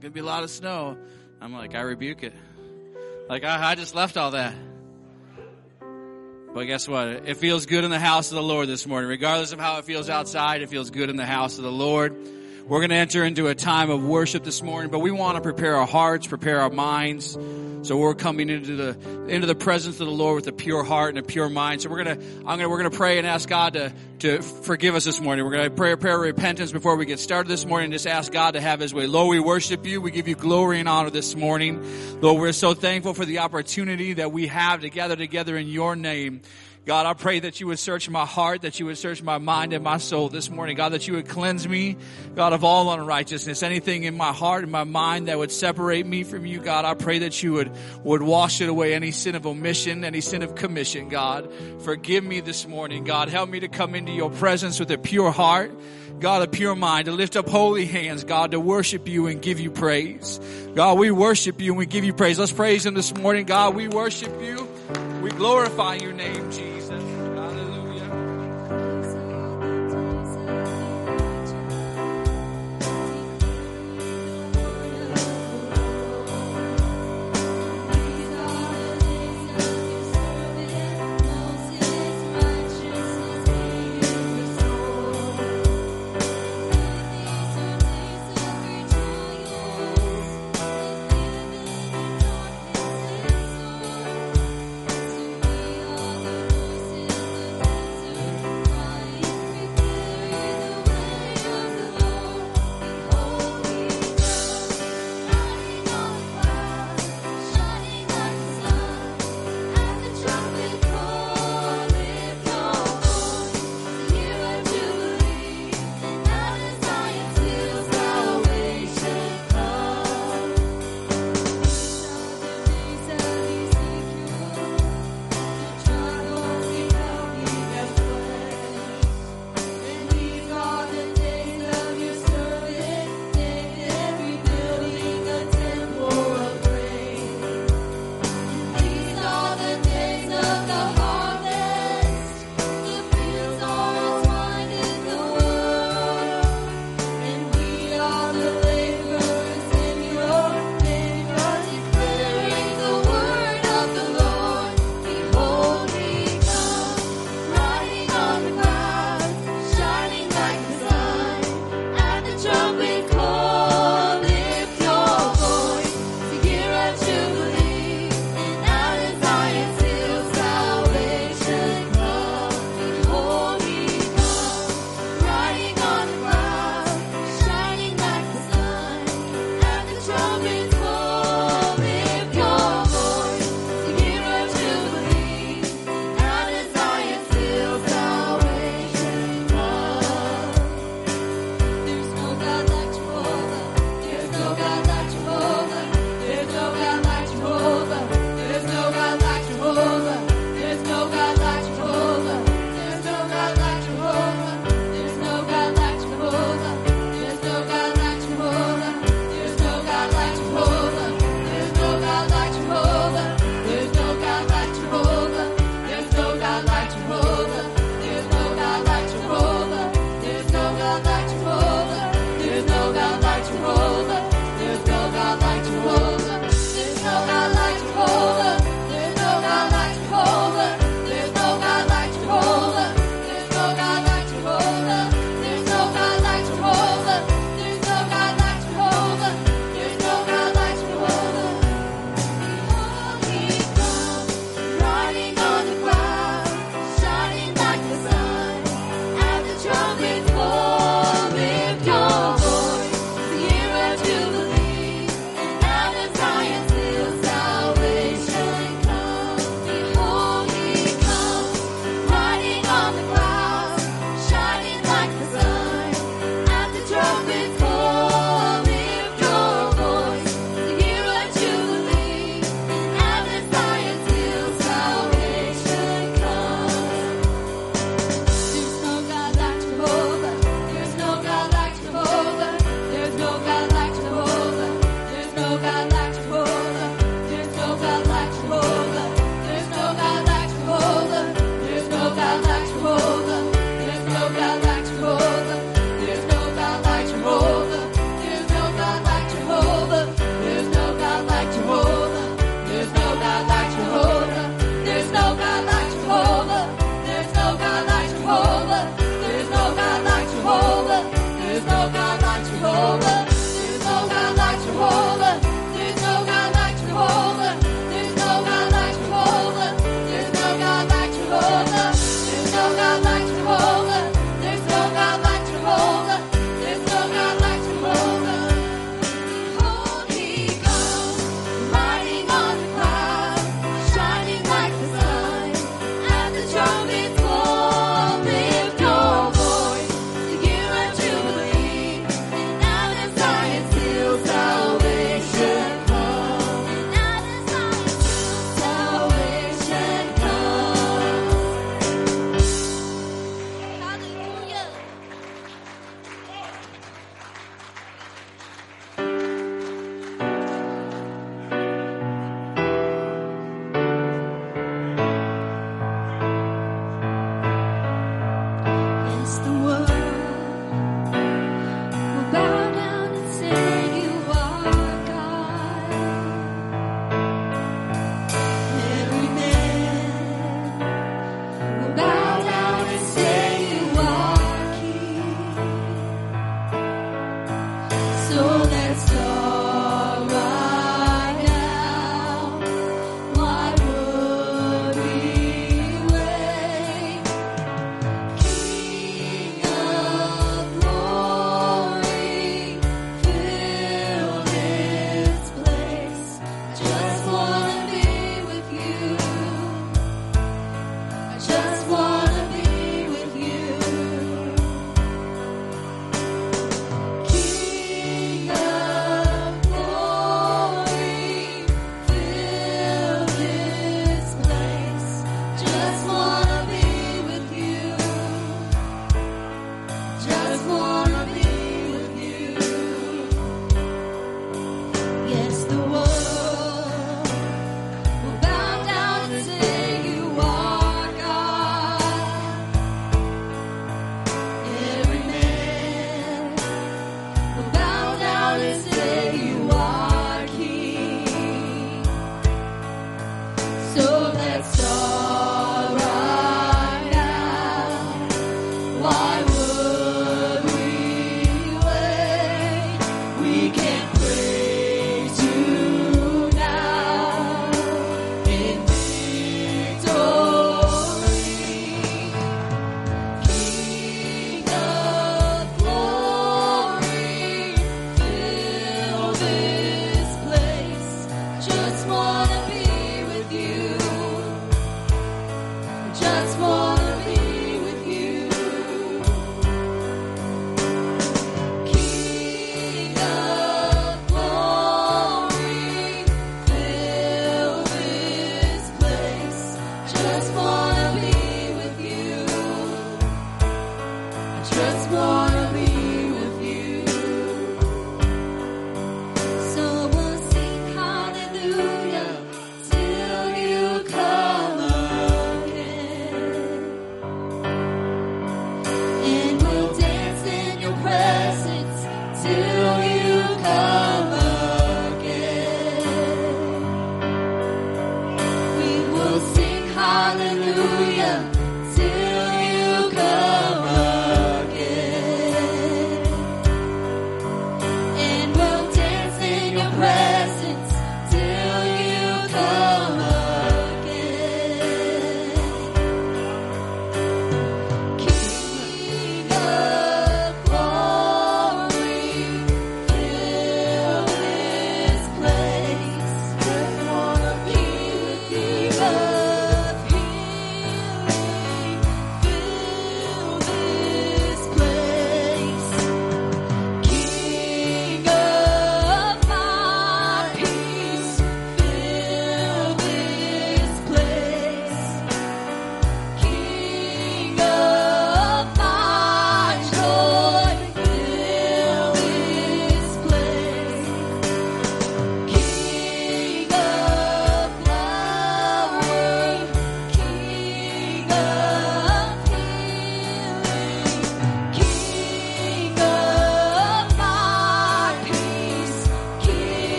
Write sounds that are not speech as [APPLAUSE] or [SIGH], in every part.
Gonna be a lot of snow. I'm like, I rebuke it. Like, I, I just left all that. But guess what? It feels good in the house of the Lord this morning. Regardless of how it feels outside, it feels good in the house of the Lord. We're going to enter into a time of worship this morning, but we want to prepare our hearts, prepare our minds. So we're coming into the into the presence of the Lord with a pure heart and a pure mind. So we're gonna I'm gonna we're gonna pray and ask God to to forgive us this morning. We're gonna pray a prayer of repentance before we get started this morning. Just ask God to have His way. Lord, we worship You. We give You glory and honor this morning. Lord, we're so thankful for the opportunity that we have to gather together in Your name. God, I pray that you would search my heart, that you would search my mind and my soul this morning. God, that you would cleanse me, God, of all unrighteousness. Anything in my heart and my mind that would separate me from you, God, I pray that you would, would wash it away. Any sin of omission, any sin of commission, God. Forgive me this morning, God. Help me to come into your presence with a pure heart. God, a pure mind, to lift up holy hands, God, to worship you and give you praise. God, we worship you and we give you praise. Let's praise him this morning. God, we worship you. We glorify your name, Jesus.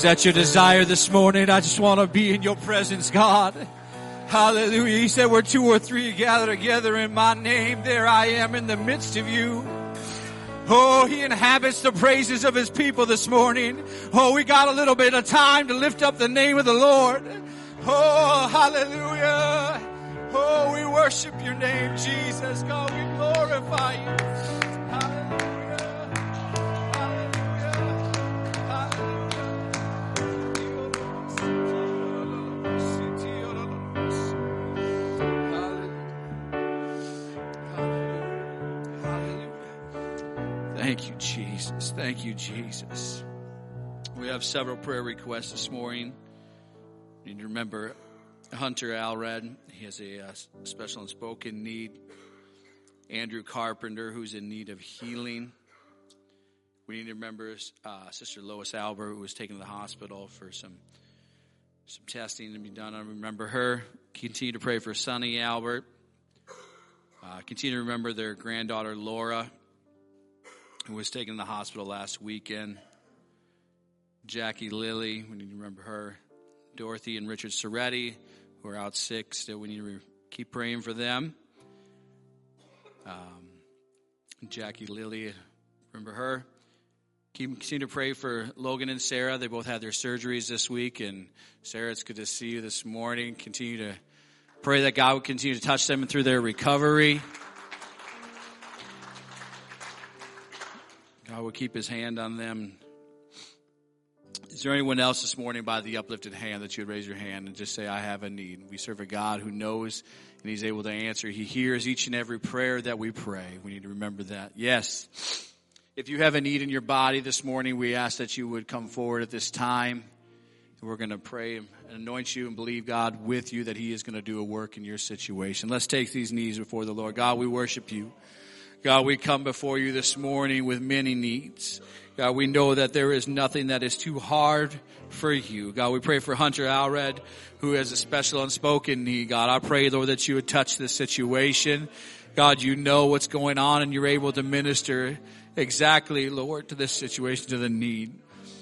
Is that your desire this morning? I just want to be in your presence, God. Hallelujah. He said, where two or three gather together in my name, there I am in the midst of you. Oh, he inhabits the praises of his people this morning. Oh, we got a little bit of time to lift up the name of the Lord. Oh, hallelujah. Oh, we worship your name, Jesus. God, we glorify you. Thank you, Jesus. Thank you, Jesus. We have several prayer requests this morning. To remember Hunter Alred. He has a uh, special and spoken need. Andrew Carpenter, who's in need of healing. We need to remember uh, Sister Lois Albert, who was taken to the hospital for some some testing to be done. I remember her. Continue to pray for Sonny Albert. Uh, continue to remember their granddaughter Laura, who was taken to the hospital last weekend. Jackie Lilly, we need to remember her. Dorothy and Richard Soretti, who are out sick, still we need to re- keep praying for them. Um, Jackie Lilly, remember her. Keep, continue to pray for Logan and Sarah. They both had their surgeries this week, and Sarah, it's good to see you this morning. Continue to pray that God would continue to touch them through their recovery. God would keep his hand on them. Is there anyone else this morning by the uplifted hand that you would raise your hand and just say, I have a need? We serve a God who knows and he's able to answer. He hears each and every prayer that we pray. We need to remember that. Yes. If you have a need in your body this morning, we ask that you would come forward at this time. We're going to pray and anoint you and believe God with you that He is going to do a work in your situation. Let's take these knees before the Lord. God, we worship you. God, we come before you this morning with many needs. God, we know that there is nothing that is too hard for you. God, we pray for Hunter Alred, who has a special unspoken need. God, I pray, Lord, that you would touch this situation. God, you know what's going on and you're able to minister exactly, Lord, to this situation, to the need.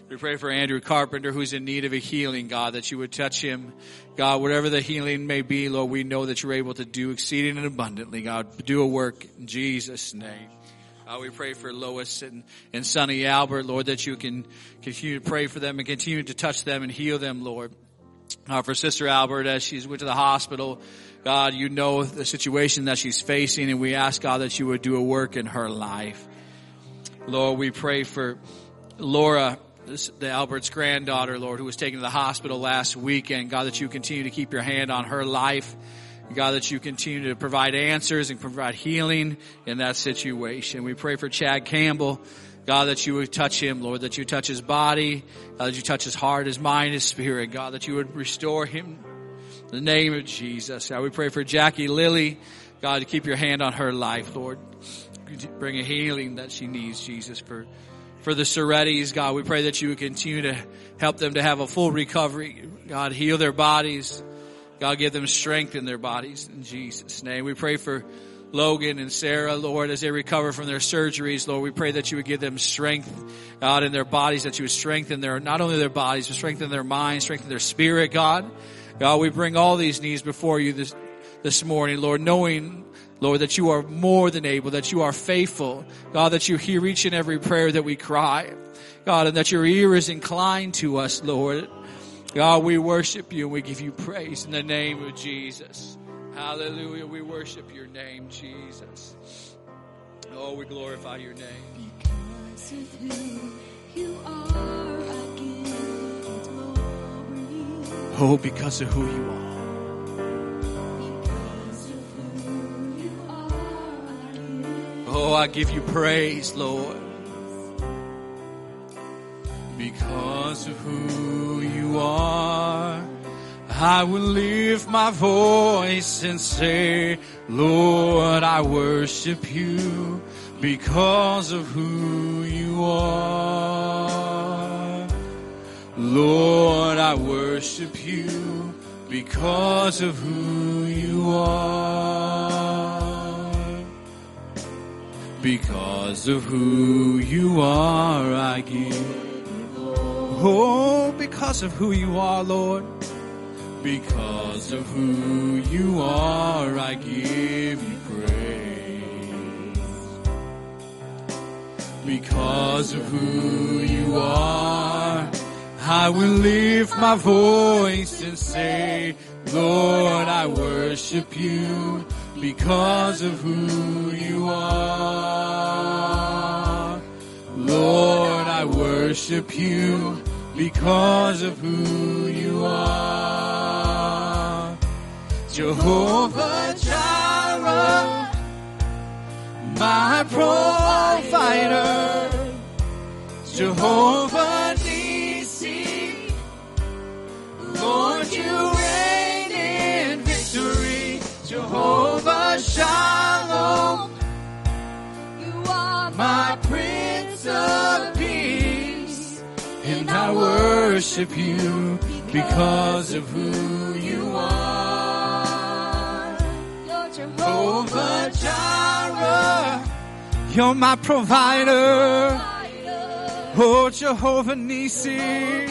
We pray for Andrew Carpenter, who's in need of a healing, God, that you would touch him. God, whatever the healing may be, Lord, we know that you're able to do exceeding and abundantly, God. Do a work in Jesus' name. Uh, we pray for Lois and, and Sonny Albert, Lord, that you can continue to pray for them and continue to touch them and heal them, Lord. Uh, for Sister Albert, as she's went to the hospital, God, you know the situation that she's facing, and we ask, God, that you would do a work in her life. Lord, we pray for Laura the Albert's granddaughter, Lord, who was taken to the hospital last weekend. God, that you continue to keep your hand on her life. God, that you continue to provide answers and provide healing in that situation. We pray for Chad Campbell. God, that you would touch him, Lord, that you touch his body, God, that you touch his heart, his mind, his spirit. God, that you would restore him. In the name of Jesus. God, we pray for Jackie Lilly. God, to keep your hand on her life, Lord. Bring a healing that she needs, Jesus, for for the Sorettis, God, we pray that you would continue to help them to have a full recovery. God, heal their bodies. God, give them strength in their bodies in Jesus' name. We pray for Logan and Sarah, Lord, as they recover from their surgeries, Lord, we pray that you would give them strength, God, in their bodies, that you would strengthen their, not only their bodies, but strengthen their minds, strengthen their spirit, God. God, we bring all these needs before you this, this morning, Lord, knowing Lord, that you are more than able, that you are faithful. God, that you hear each and every prayer that we cry. God, and that your ear is inclined to us, Lord. God, we worship you and we give you praise in the name of Jesus. Hallelujah. We worship your name, Jesus. Oh, we glorify your name. Because of who you are, I give glory. Oh, because of who you are. Oh, I give you praise, Lord. Because of who you are, I will lift my voice and say, Lord, I worship you because of who you are. Lord, I worship you because of who you are. Because of who you are, I give. Oh, because of who you are, Lord. Because of who you are, I give you praise. Because of who you are, I will lift my voice and say, Lord, I worship you because of who you are. Lord, I worship you because of who you are. Jehovah Jireh, my provider. Jehovah Nissi, Lord, you reign Shalom, You are my Prince of Peace, and I worship you because of who you are. You're Jehovah Jireh, you're my provider. Oh, Jehovah Nissi,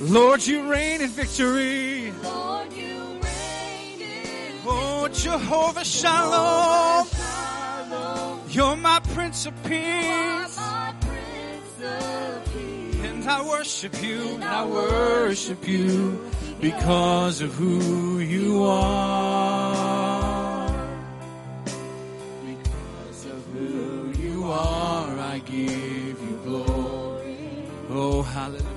Lord, you reign in victory. Oh, Jehovah Shalom, you're my Prince of Peace. My Prince of Peace. And I worship you, and I worship you because of who you are. Because of who you are, I give you glory. Oh, hallelujah.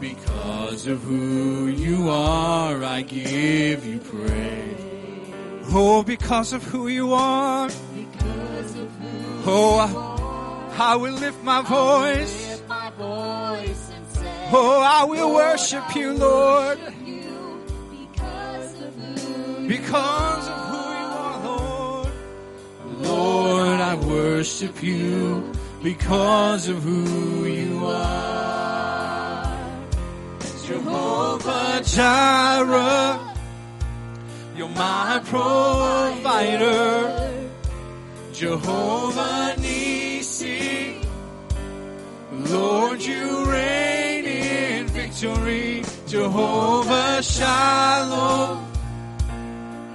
Because of who you are, I give you praise. Oh, because of who you are. Because of who Oh, I, I will lift my voice. my voice and say, Oh, I will worship you, Lord, you because of who because of who you are, Lord. Lord, I worship you because of who you are. Jehovah Jireh, you're my provider. Jehovah Nissi, Lord, you reign in victory. Jehovah Shalom,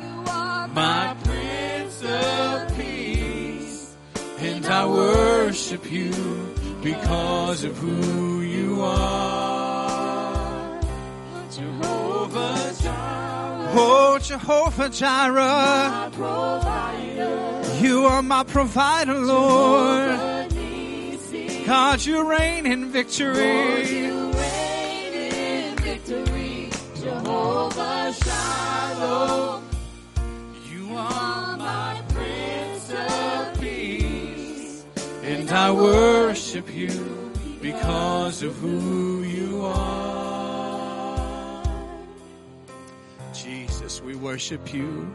you are my Prince of Peace, and I worship you because of who you are. Jehovah Jireh, oh Jehovah Jireh, you are my provider, Lord. God, you reign in victory. You reign in victory. Jehovah Shalom. You are My Prince of Peace. and I worship you because of who you are. We worship you.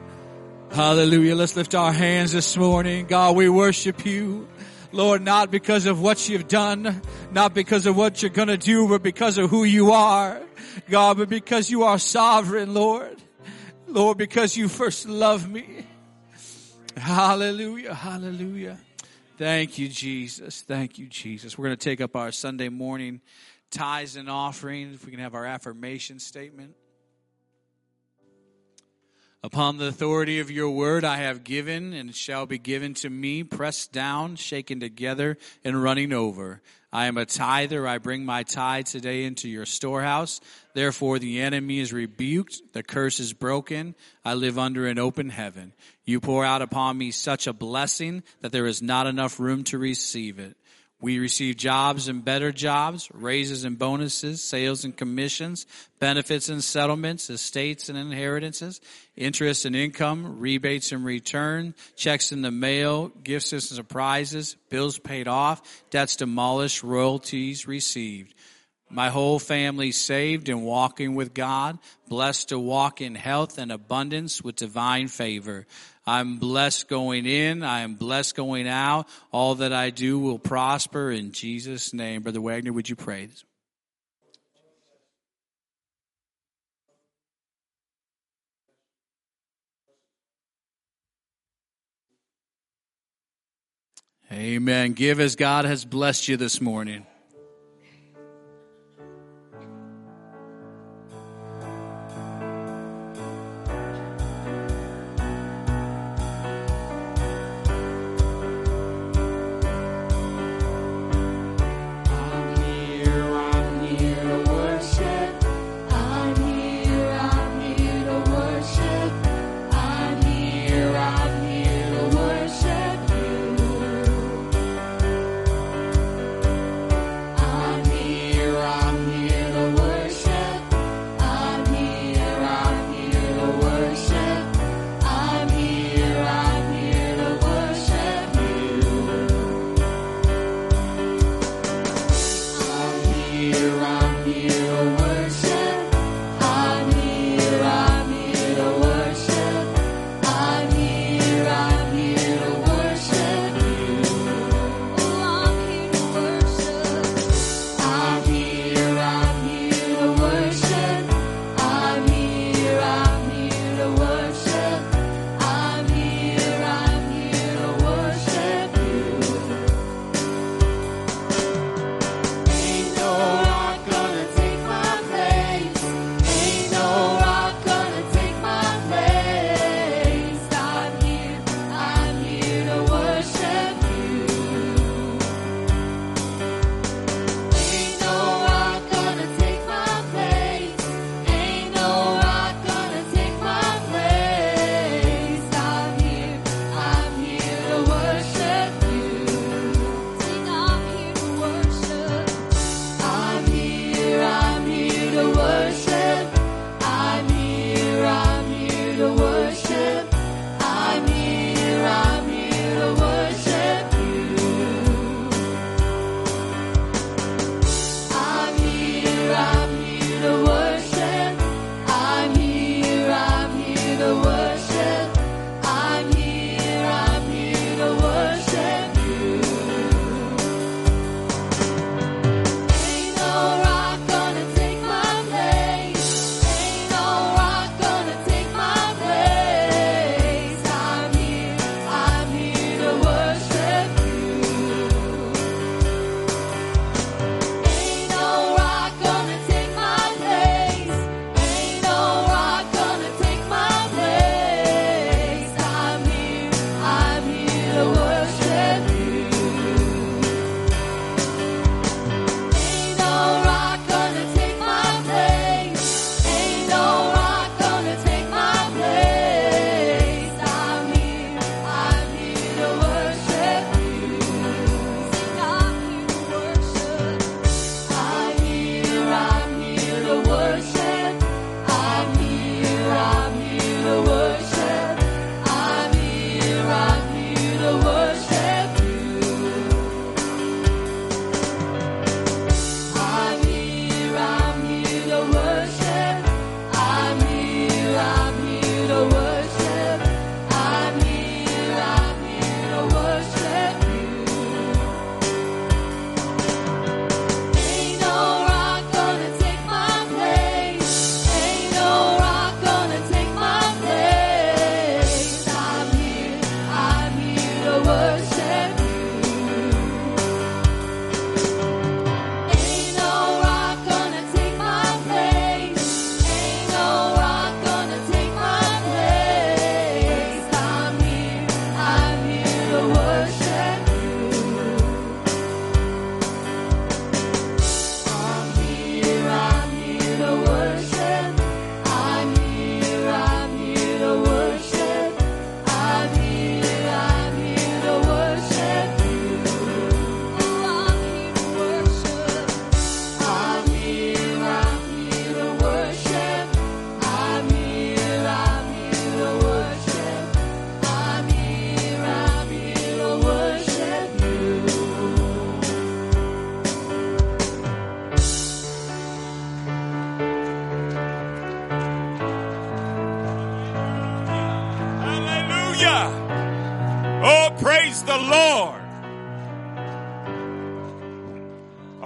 Hallelujah. Let's lift our hands this morning. God, we worship you. Lord, not because of what you've done, not because of what you're gonna do, but because of who you are. God, but because you are sovereign, Lord. Lord, because you first loved me. Hallelujah. Hallelujah. Thank you, Jesus. Thank you, Jesus. We're going to take up our Sunday morning tithes and offerings. If we can have our affirmation statement. Upon the authority of your word, I have given, and shall be given to me, pressed down, shaken together, and running over. I am a tither. I bring my tithe today into your storehouse. Therefore, the enemy is rebuked. The curse is broken. I live under an open heaven. You pour out upon me such a blessing that there is not enough room to receive it. We receive jobs and better jobs, raises and bonuses, sales and commissions, benefits and settlements, estates and inheritances, interest and income, rebates and return, checks in the mail, gifts and surprises, bills paid off, debts demolished, royalties received. My whole family saved and walking with God, blessed to walk in health and abundance with divine favor. I'm blessed going in. I am blessed going out. All that I do will prosper in Jesus' name. Brother Wagner, would you pray? Amen. Give as God has blessed you this morning.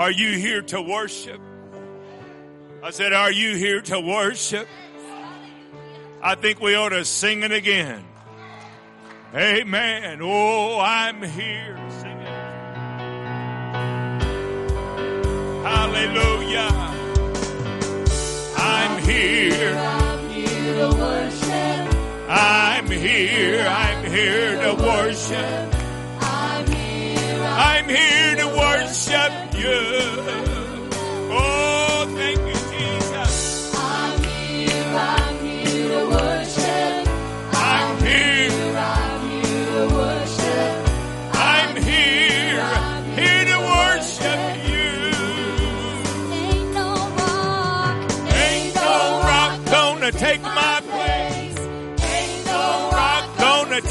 Are you here to worship? I said, are you here to worship? I think we ought to sing it again. Amen. Oh, I'm here. Sing it. Hallelujah. I'm here. I'm here to worship. I'm here. I'm here to worship. I'm here. I'm here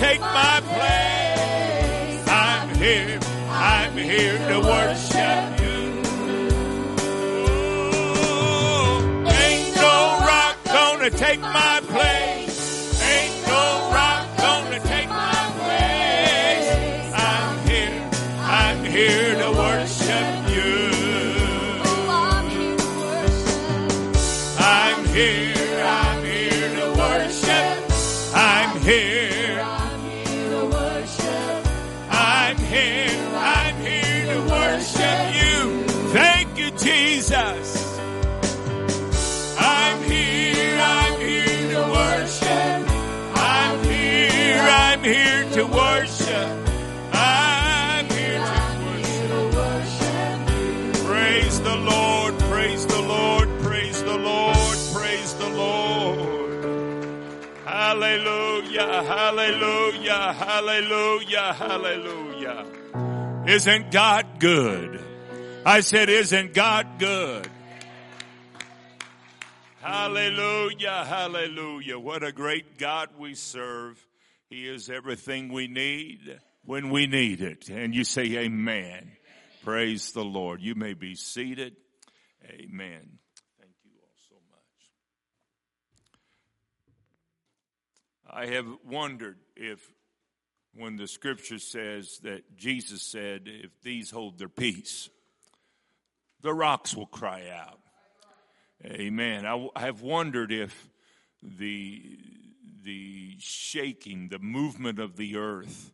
take my place. I'm here. I'm here to worship rock gonna take my Hallelujah. Hallelujah. Hallelujah. Isn't God good? I said, isn't God good? Hallelujah, hallelujah. What a great God we serve. He is everything we need when we need it. And you say amen. Praise the Lord. You may be seated. Amen. Thank you all so much. I have wondered if when the scripture says that Jesus said, if these hold their peace, the rocks will cry out. Amen. I, have wondered if the the shaking, the movement of the earth,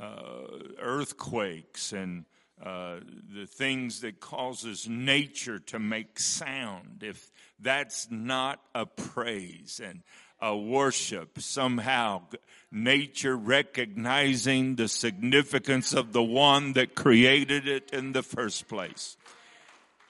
uh, earthquakes, and uh, the things that causes nature to make sound, if that's not a praise and a worship, somehow nature recognizing the significance of the one that created it in the first place.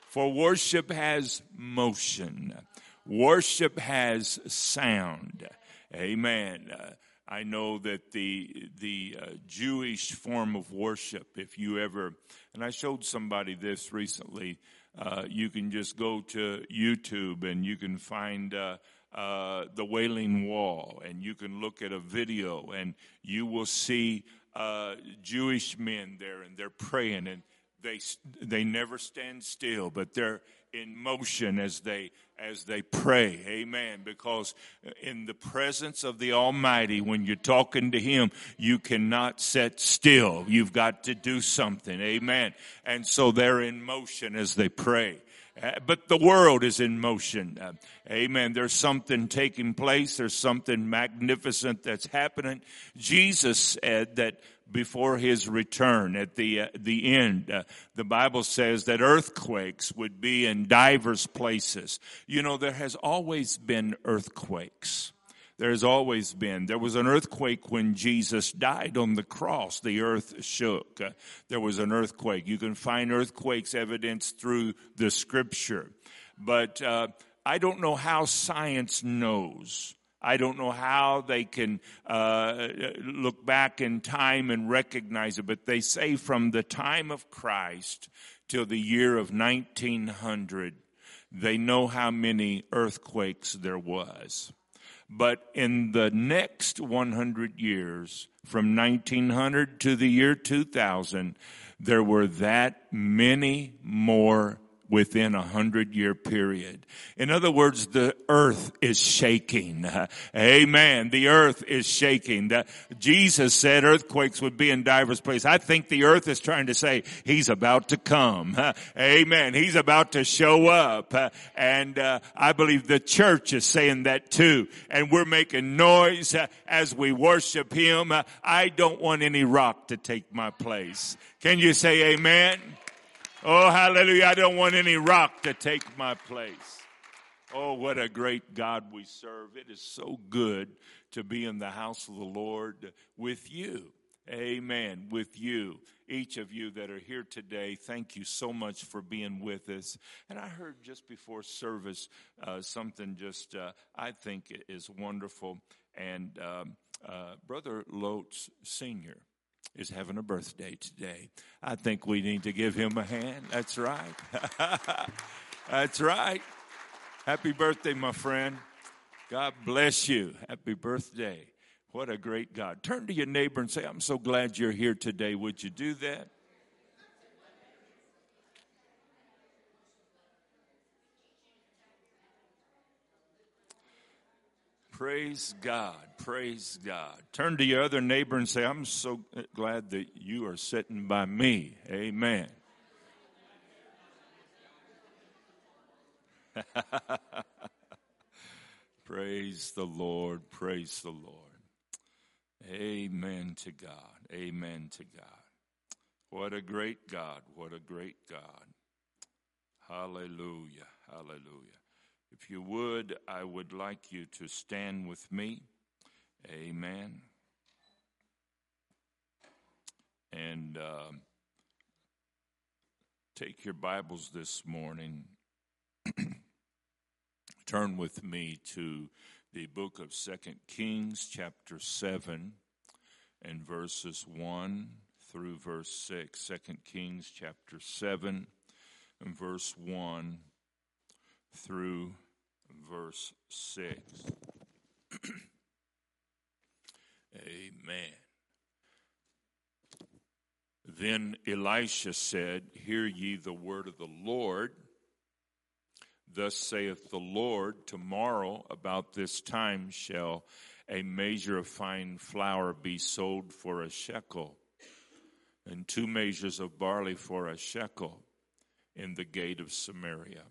For worship has motion. Worship has sound. Amen. Uh, I know that the the uh, Jewish form of worship, if you ever, and I showed somebody this recently, uh, you can just go to YouTube and you can find uh, uh, the Wailing Wall, and you can look at a video, and you will see uh, Jewish men there, and they're praying, and they they never stand still, but they're in motion as they as they pray. Amen. Because in the presence of the Almighty, when you're talking to Him, you cannot sit still. You've got to do something. Amen. And so they're in motion as they pray. Uh, but the world is in motion. Uh, amen. There's something taking place. There's something magnificent that's happening. Jesus said that before his return at the uh, the end. Uh, the bible says that earthquakes would be in divers places. You know there has always been earthquakes. There's always been. There was an earthquake when jesus died on the cross. The earth shook. Uh, there was an earthquake. You can find earthquakes evidence through the scripture. But uh, i don't know how science knows I don't know how they can uh, look back in time and recognize it, but they say from the time of Christ till the year of 1900, they know how many earthquakes there was. But in the next 100 years, from 1900 to the year 2000, there were that many more within a hundred year period. In other words, the earth is shaking. [LAUGHS] Amen. The earth is shaking. The, Jesus said earthquakes would be in divers places. I think the earth is trying to say he's about to come. [LAUGHS] Amen. He's about to show up. [LAUGHS] And uh, I believe the church is saying that too. And we're making noise uh, as we worship him. Uh, I don't want any rock to take my place. Can you say amen? Oh, hallelujah. I don't want any rock to take my place. Oh, what a great God we serve. It is so good to be in the house of the Lord with you. Amen. With you. Each of you that are here today, thank you so much for being with us. And I heard just before service uh, something just uh, I think is wonderful. And um, uh, Brother Lotes Sr is having a birthday today. I think we need to give him a hand. That's right. [LAUGHS] That's right. Happy birthday, my friend. God bless you. Happy birthday. What a great God. Turn to your neighbor and say, I'm so glad you're here today. Would you do that? Praise God. Praise God. Turn to your other neighbor and say, I'm so glad that you are sitting by me. Amen. [LAUGHS] praise the Lord. Praise the Lord. Amen to God. Amen to God. What a great God. What a great God. Hallelujah. Hallelujah. If you would, I would like you to stand with me. Amen. And uh, take your Bibles this morning. [CLEARS THROAT] Turn with me to the book of Second Kings, chapter 7, and verses 1 through verse 6. Second Kings, chapter 7, and verse 1 through verse 6. Amen. Then Elisha said, Hear ye the word of the Lord. Thus saith the Lord, Tomorrow about this time shall a measure of fine flour be sold for a shekel, and two measures of barley for a shekel in the gate of Samaria.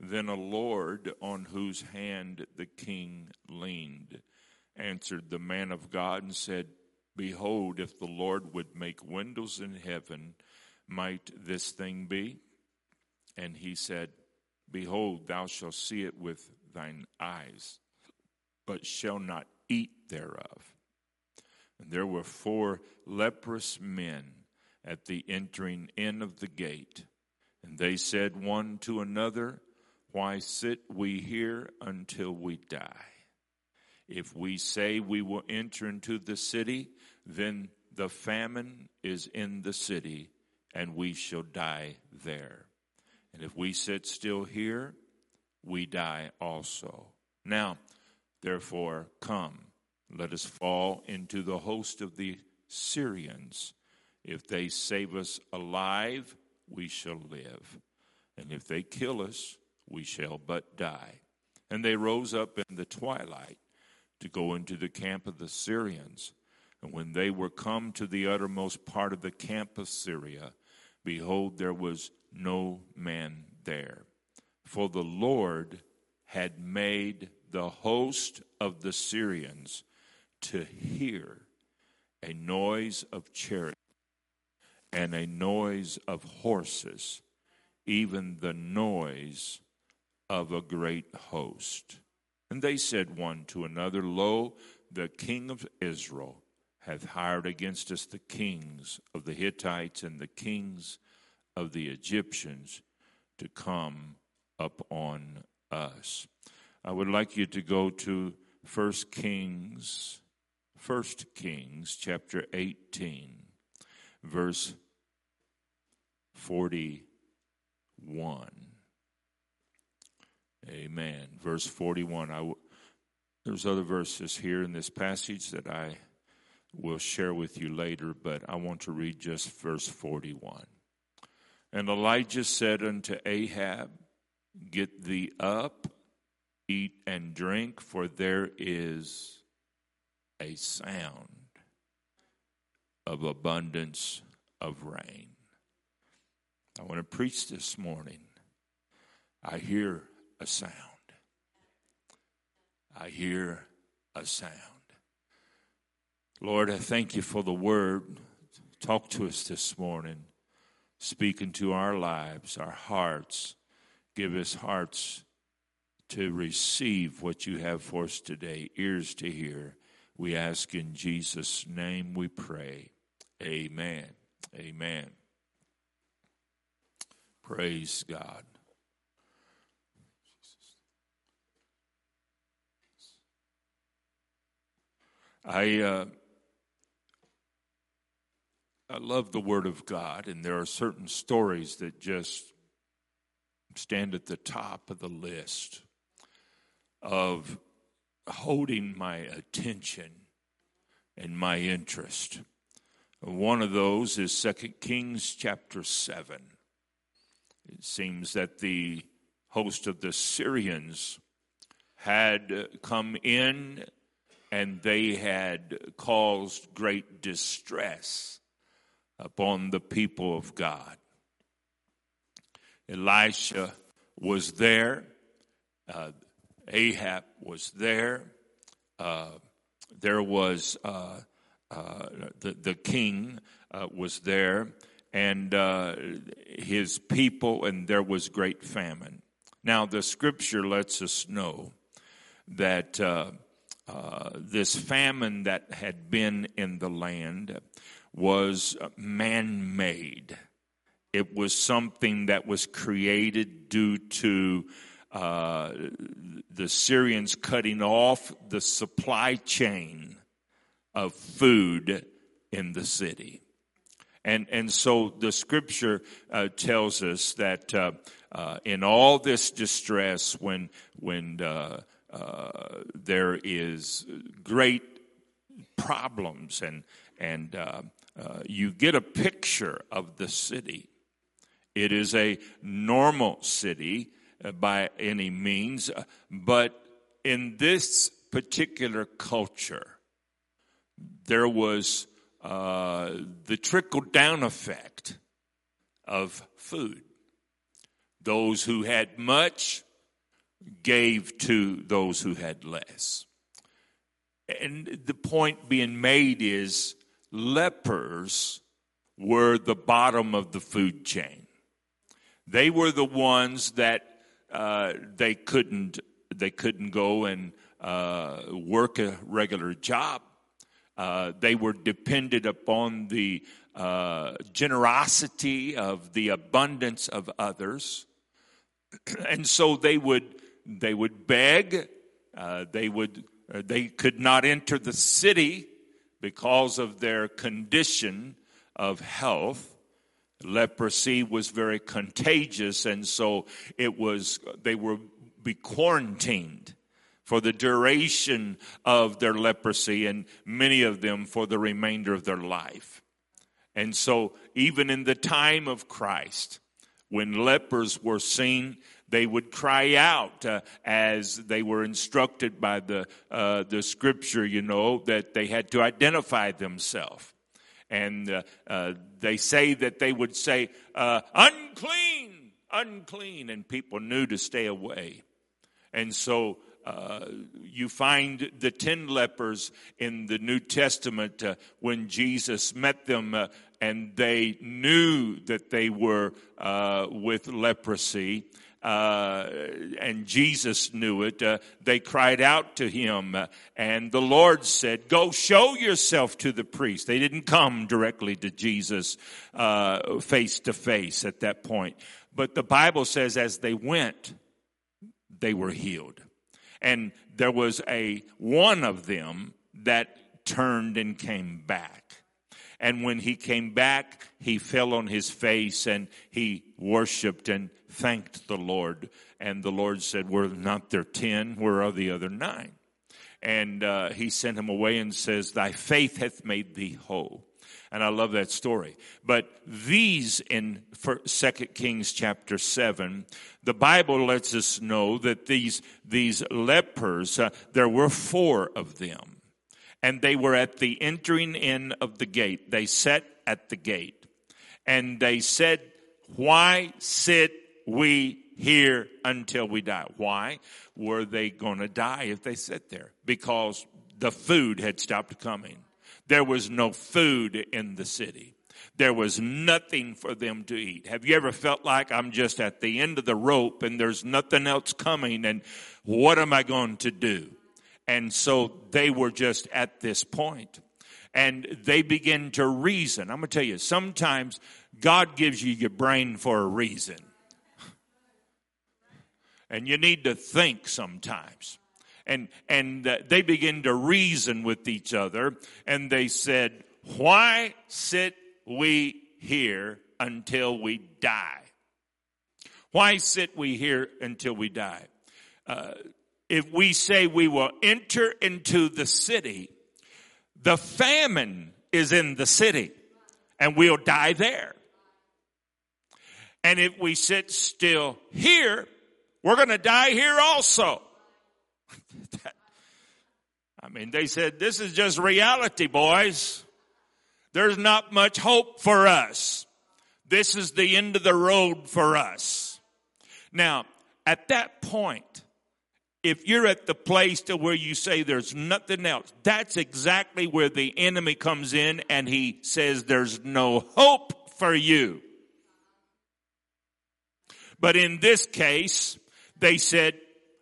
Then a Lord on whose hand the king leaned answered the man of God and said, Behold, if the Lord would make windows in heaven, might this thing be? And he said, Behold, thou shalt see it with thine eyes, but shall not eat thereof. And there were four leprous men at the entering in of the gate, and they said one to another, why sit we here until we die? If we say we will enter into the city, then the famine is in the city, and we shall die there. And if we sit still here, we die also. Now, therefore, come, let us fall into the host of the Syrians. If they save us alive, we shall live. And if they kill us, we shall but die. And they rose up in the twilight to go into the camp of the Syrians. And when they were come to the uttermost part of the camp of Syria, behold, there was no man there. For the Lord had made the host of the Syrians to hear a noise of chariots and a noise of horses, even the noise of a great host. And they said one to another, Lo, the king of Israel hath hired against us the kings of the Hittites and the kings of the Egyptians to come upon us. I would like you to go to First Kings, First Kings chapter 18, verse 41. Amen. Verse 41. I w- there's other verses here in this passage that I will share with you later, but I want to read just verse 41. And Elijah said unto Ahab, Get thee up, eat and drink, for there is a sound of abundance of rain. I want to preach this morning. I hear a sound. I hear a sound. Lord, I thank you for the word. Talk to us this morning. Speak into our lives, our hearts. Give us hearts to receive what you have for us today, ears to hear. We ask in Jesus' name we pray. Amen. Amen. Praise God. I uh, I love the Word of God, and there are certain stories that just stand at the top of the list of holding my attention and my interest. One of those is Second Kings chapter 7. It seems that the host of the Syrians had come in and they had caused great distress upon the people of God. Elisha was there, uh, Ahab was there, uh, there was uh, uh the, the king uh, was there, and uh, his people, and there was great famine. Now, the scripture lets us know that uh, this famine that had been in the land was man made. It was something that was created due to uh, the Syrians cutting off the supply chain of food in the city. And, and so the scripture uh, tells us that uh, uh in all this distress, when, when uh, there is great problems and and uh, uh, you get a picture of the city. It is a normal city uh, by any means, uh, but in this particular culture, there was the trickle down effect of food. Those who had much gave to those who had less. And the point being made is lepers were the bottom of the food chain. They were the ones that uh, they couldn't they couldn't go and uh, work a regular job. Uh, they were dependent upon the uh, generosity of the abundance of others, [CLEARS THROAT] and so they would they would beg. Uh, they would. Uh, they could not enter the city because of their condition of health. Leprosy was very contagious, and so it was. They were be quarantined for the duration of their leprosy, and many of them for the remainder of their life. And so, even in the time of Christ, when lepers were seen, they would cry out uh, as they were instructed by the, uh, the scripture, you know, that they had to identify themselves. And uh, uh they say that they would say, uh, unclean, unclean, and people knew to stay away. And so uh, you find the ten lepers in the New Testament uh, when Jesus met them uh, and they knew that they were with leprosy uh, and Jesus knew it, uh, they cried out to him, uh, and the Lord said, Go show yourself to the priest. They didn't come directly to Jesus face to face at that point. But the Bible says, as they went, they were healed. And there was a one of them that turned and came back. And when he came back, he fell on his face and he worshiped and thanked the Lord. And the Lord said, Were not there ten? Where are the other nine? And uh, he sent him away and says, Thy faith hath made thee whole. And I love that story. But these in Second Kings chapter 7, the Bible lets us know that these, these lepers, uh, there were four of them. And they were at the entering in of the gate. They sat at the gate. And they said, why sit we here until we die? Why were they going to die if they sat there? Because the food had stopped coming. There was no food in the city. There was nothing for them to eat. Have you ever felt like I'm just at the end of the rope and there's nothing else coming and what am I going to do? And so they were just at this point and they begin to reason. I'm going to tell you, sometimes God gives you your brain for a reason. And you need to think sometimes and and they begin to reason with each other and they said why sit we here until we die why sit we here until we die uh, if we say we will enter into the city the famine is in the city and we'll die there and if we sit still here we're going to die here also [LAUGHS] I mean, they said, this is just reality, boys. There's not much hope for us. This is the end of the road for us. Now, at that point, if you're at the place to where you say there's nothing else, that's exactly where the enemy comes in and he says there's no hope for you. But in this case, they said,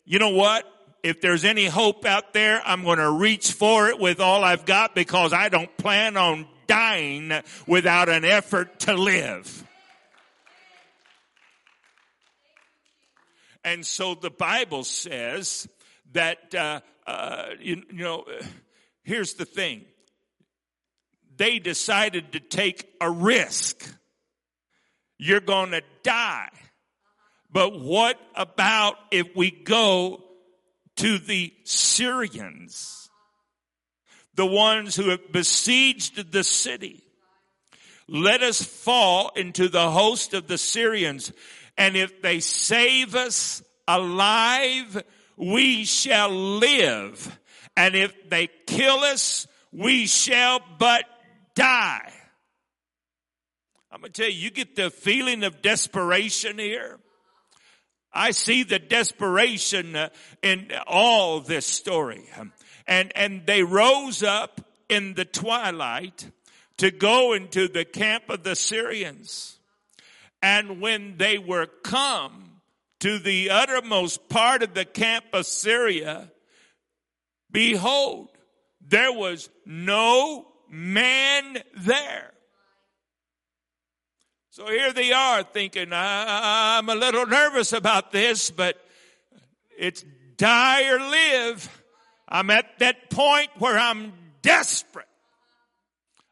you know what? if there's any hope out there, I'm going to reach for it with all I've got because I don't plan on dying without an effort to live. And so the Bible says that, uh, uh, you, you know, here's the thing. They decided to take a risk. You're going to die. But what about if we go to the Syrians, the ones who have besieged the city. Let us fall into the host of the Syrians, and if they save us alive, we shall live. And if they kill us, we shall but die. I'm going to tell you, you get the feeling of desperation here. I see the desperation uh, in all this story. And, and they rose up in the twilight to go into the camp of the Syrians. And when they were come to the uttermost part of the camp of Syria, behold, there was no man there. So here they are thinking, I'm a little nervous about this, but it's die or live. I'm at that point where I'm desperate.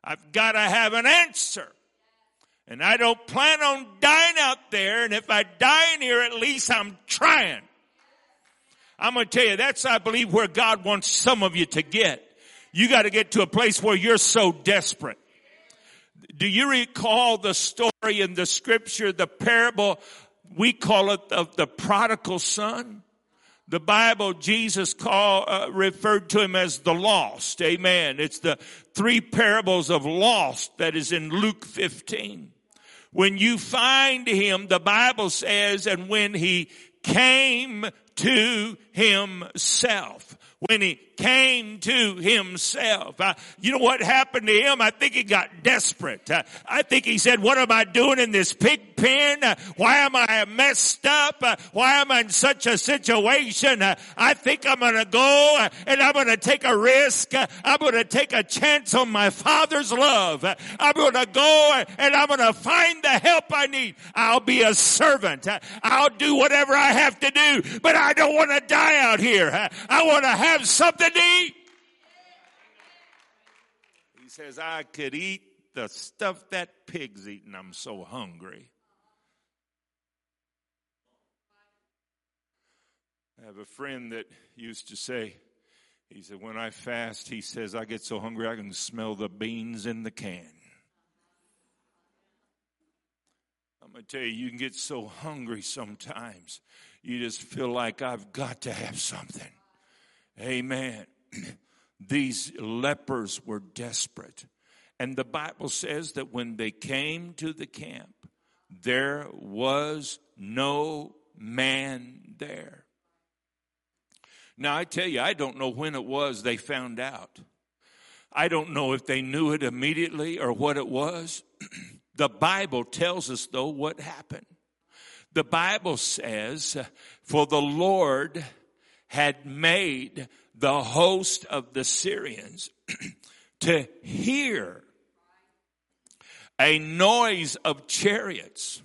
I've got to have an answer. And I don't plan on dying out there. And if I die in here, at least I'm trying. I'm going to tell you, that's, I believe, where God wants some of you to get. You got to get to a place where you're so desperate do you recall the story in the scripture, the parable, we call it of the prodigal son? The Bible, Jesus call, uh, referred to him as the lost. Amen. It's the three parables of lost that is in Luke 15. When you find him, the Bible says, and when he came to himself when he came to himself. Uh, you know what happened to him? I think he got desperate. Uh, I think he said, what am I doing in this pig pen? Uh, why am I messed up? Uh, why am I in such a situation? Uh, I think I'm going to go uh, and I'm going to take a risk. I'm going to take a chance on my father's love. I'm going to go and I'm going to find the help I need. I'll be a servant. I'll do whatever I have to do, but I don't want to die out here. I want to have have something the deep. He says, I could eat the stuff that pig's eating. I'm so hungry. I have a friend that used to say, he said, when I fast, he says, I get so hungry I can smell the beans in the can. I'm going to tell you, you can get so hungry sometimes, you just feel like I've got to have something. Amen. [CLEARS THROAT] These lepers were desperate. And the Bible says that when they came to the camp, there was no man there. Now, I tell you, I don't know when it was they found out. I don't know if they knew it immediately or what it was. [CLEARS THROAT] the Bible tells us, though, what happened. The Bible says, For the Lord had made the host of the Syrians [CLEARS THROAT] to hear a noise of chariots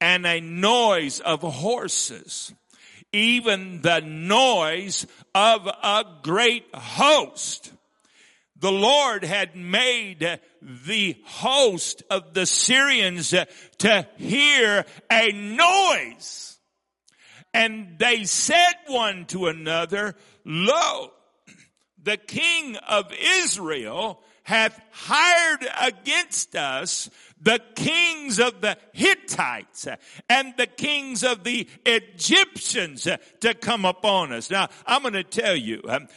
and a noise of horses, even the noise of a great host. The Lord had made the host of the Syrians to hear a noise. And they said one to another, Lo, the king of Israel hath hired against us the kings of the Hittites and the kings of the Egyptians to come upon us. Now, I'm going to tell you, um,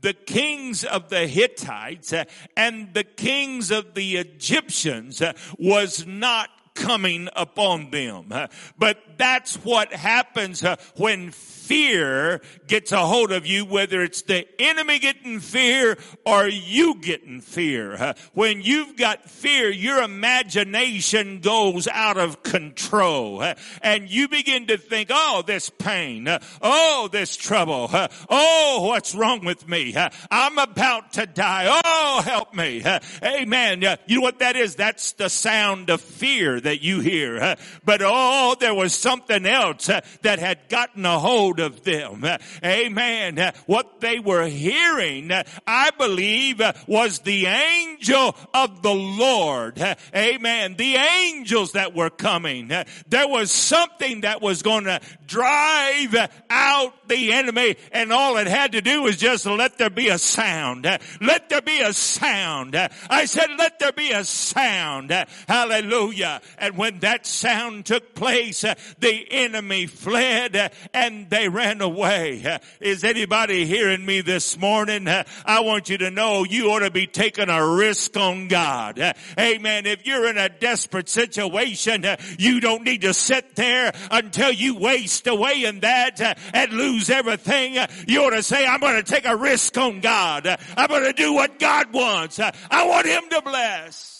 the kings of the Hittites and the kings of the Egyptians was not coming upon them. But that's what happens when fear gets a hold of you, whether it's the enemy getting fear or you getting fear. When you've got fear, your imagination goes out of control and you begin to think, oh, this pain, oh, this trouble, oh, what's wrong with me? I'm about to die. Oh, help me. Amen. You know what that is? That's the sound of fear that you hear. But oh, there was something else that had gotten a hold of them. Amen. What they were hearing, I believe, was the angel of the Lord. Amen. The angels that were coming. There was something that was going to drive out the enemy and all it had to do was just let there be a sound. Let there be a sound. I said, let there be a sound. Hallelujah. And when that sound took place, uh, the enemy fled uh, and they ran away. Uh, is anybody hearing me this morning? I want you to know you ought to be taking a risk on God. Amen. If you're in a desperate situation, you don't need to sit there until you waste away in that and lose everything. You ought to say, I'm going to take a risk on God. I'm going to do what God wants. I want Him to bless.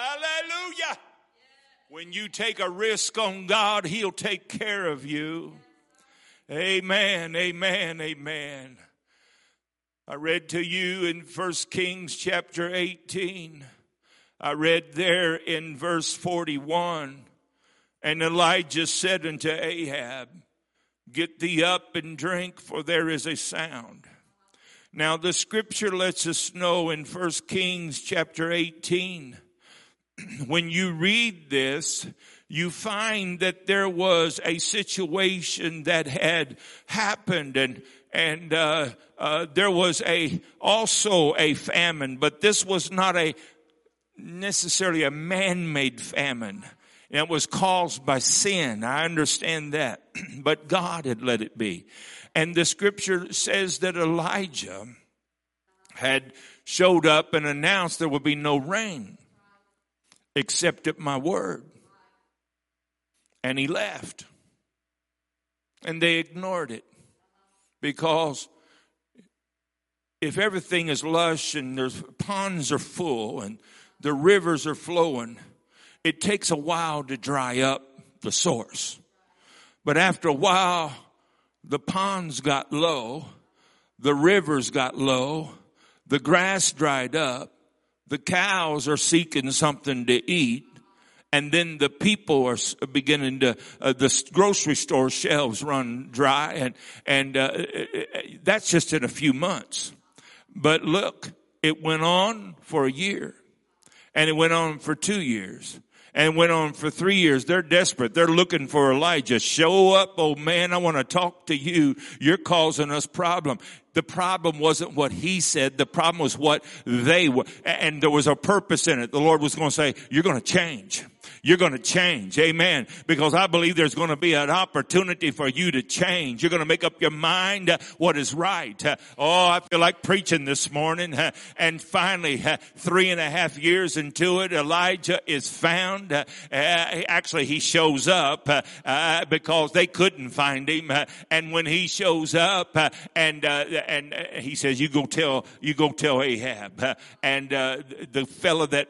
Hallelujah. When you take a risk on God, He'll take care of you. Amen, amen, amen. I read to you in 1 Kings chapter 18. I read there in verse 41. And Elijah said unto Ahab, Get thee up and drink, for there is a sound. Now the scripture lets us know in 1 Kings chapter 18 [CLEARS THROAT] when you read this, you find that there was a situation that had happened and and uh, uh, there was a also a famine, but this was not a necessarily a man-made famine. It was caused by sin. I understand that, [CLEARS THROAT] but God had let it be. And the scripture says that Elijah had showed up and announced there would be no rain accepted my word. And he left. And they ignored it because if everything is lush and there's ponds are full and the rivers are flowing, it takes a while to dry up the source. But after a while, the ponds got low, the rivers got low, the grass dried up, the cows are seeking something to eat. And then the people are beginning to, uh, the grocery store shelves run dry and, and, uh, that's just in a few months. But look, it went on for a year and it went on for two years and went on for three years. They're desperate. They're looking for Elijah. Show up, oh man. I want to talk to you. You're causing us problem. The problem wasn't what he said. The problem was what they were. And there was a purpose in it. The Lord was going to say, you're going to change you're going to change. Amen. Because I believe there's going to be an opportunity for you to change. You're going to make up your mind uh, what is right. Uh, oh, I feel like preaching this morning. Uh, and finally, uh, three and a half years into it, Elijah is found. Uh, uh, actually, he shows up because they couldn't find him. And when he shows up and, and he says, you go tell, you go tell Ahab. And the fellow that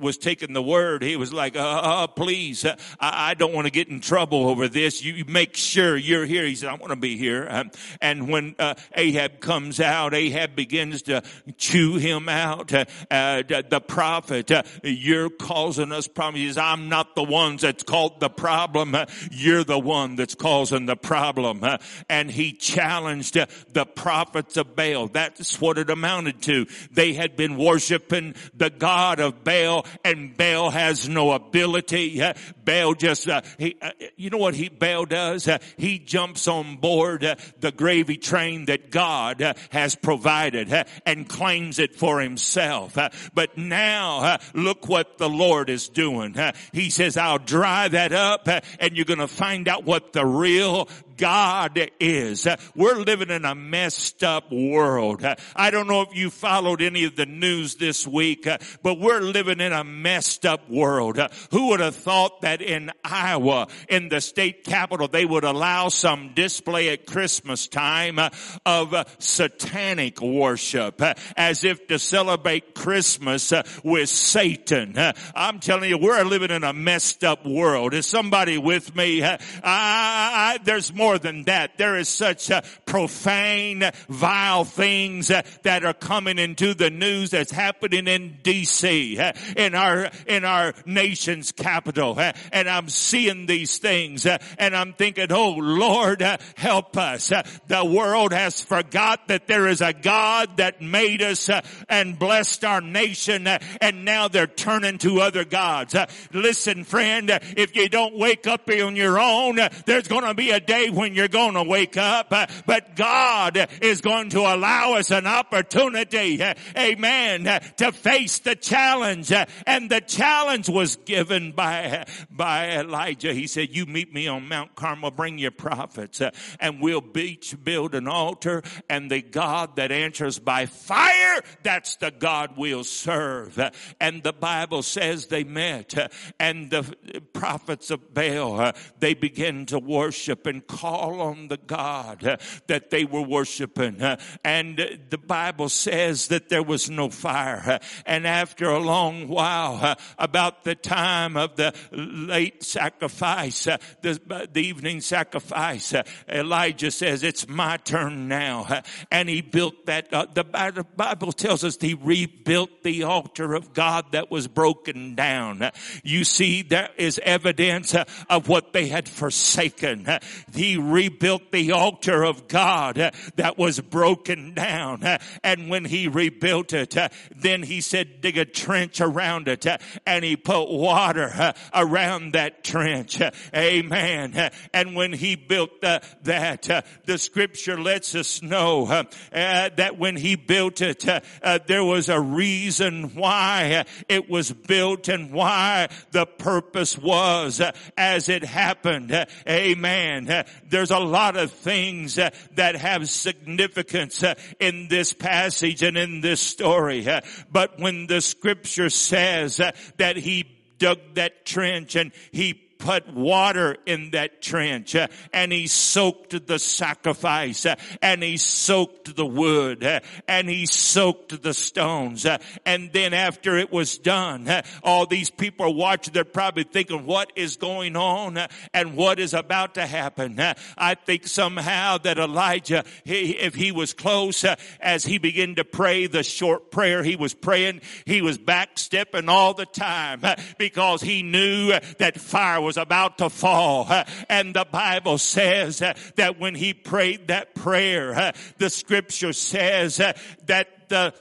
was taking the word, he was like, uh, uh, please, uh, I, I, don't want to get in trouble over this. You make sure you're here. He said, I want to be here. Um, and when uh, Ahab comes out, Ahab begins to chew him out. Uh, uh, the prophet, you're causing us problems. He says, I'm not the ones that's called the problem. you're the one that's causing the problem. and he challenged the prophets of Baal. That's what it amounted to. They had been worshiping the God of Baal Baal and Baal has no ability. Baal just, uh, he, uh, you know what he, Baal does? Uh, he jumps on board uh, the gravy train that God uh, has provided uh, and claims it for himself. but now, look what the Lord is doing. he says, I'll dry that up and you're going to find out what the real God is. We're living in a messed up world. I don't know if you followed any of the news this week, but we're living in a messed up world. Who would have thought that in Iowa, in the state capital, they would allow some display at Christmas time of satanic worship as if to celebrate Christmas with Satan. I'm telling you, we're living in a messed up world. Is somebody with me? I, I, there's more more than that. There is such uh, profane, vile things uh, that are coming into the news that's happening in DC, uh, in our, in our nation's capital. Uh, and I'm seeing these things uh, and I'm thinking, oh Lord, uh, help us. the world has forgot that there is a God that made us and blessed our nation and now they're turning to other gods. listen friend, if you don't wake up on your own, there's going to be a day when you're going to wake up, but God is going to allow us an opportunity, amen, to face the challenge. And the challenge was given by, by Elijah. He said, you meet me on Mount Carmel, bring your prophets, and we'll each build an altar and the God that answers by fire, that's the God we'll serve. And the Bible says they met and the prophets of Baal, they began to worship and call call on the God uh, that they were worshiping. Uh, and the Bible says that there was no fire. Uh, and after a long while, uh, about the time of the late sacrifice, uh, the, uh, the evening sacrifice, Elijah says, it's my turn now. And he built that, the Bible tells us he rebuilt the altar of God that was broken down. You see, there is evidence of what they had forsaken. He rebuilt the altar of God uh, that was broken down. Uh, and when he rebuilt it, uh, then he said, dig a trench around it. And he put water around that trench. Amen. And when he built that, the scripture lets us know uh, that when he built it, uh, there was a reason why it was built and why the purpose was as it happened. Amen. There's a lot of things uh, that have significance uh, in this passage and in this story. Uh, but when the scripture says that he dug that trench and he put water in that trench uh, and he soaked the sacrifice uh, and he soaked the wood uh, and he soaked the stones. And then after it was done, all these people are watching. They're probably thinking, what is going on and what is about to happen? I think somehow that Elijah, he, if he was close as he began to pray the short prayer he was praying, he was backstepping all the time because he knew that fire was was about to fall. And the Bible says that when he prayed that prayer, the scripture says that the,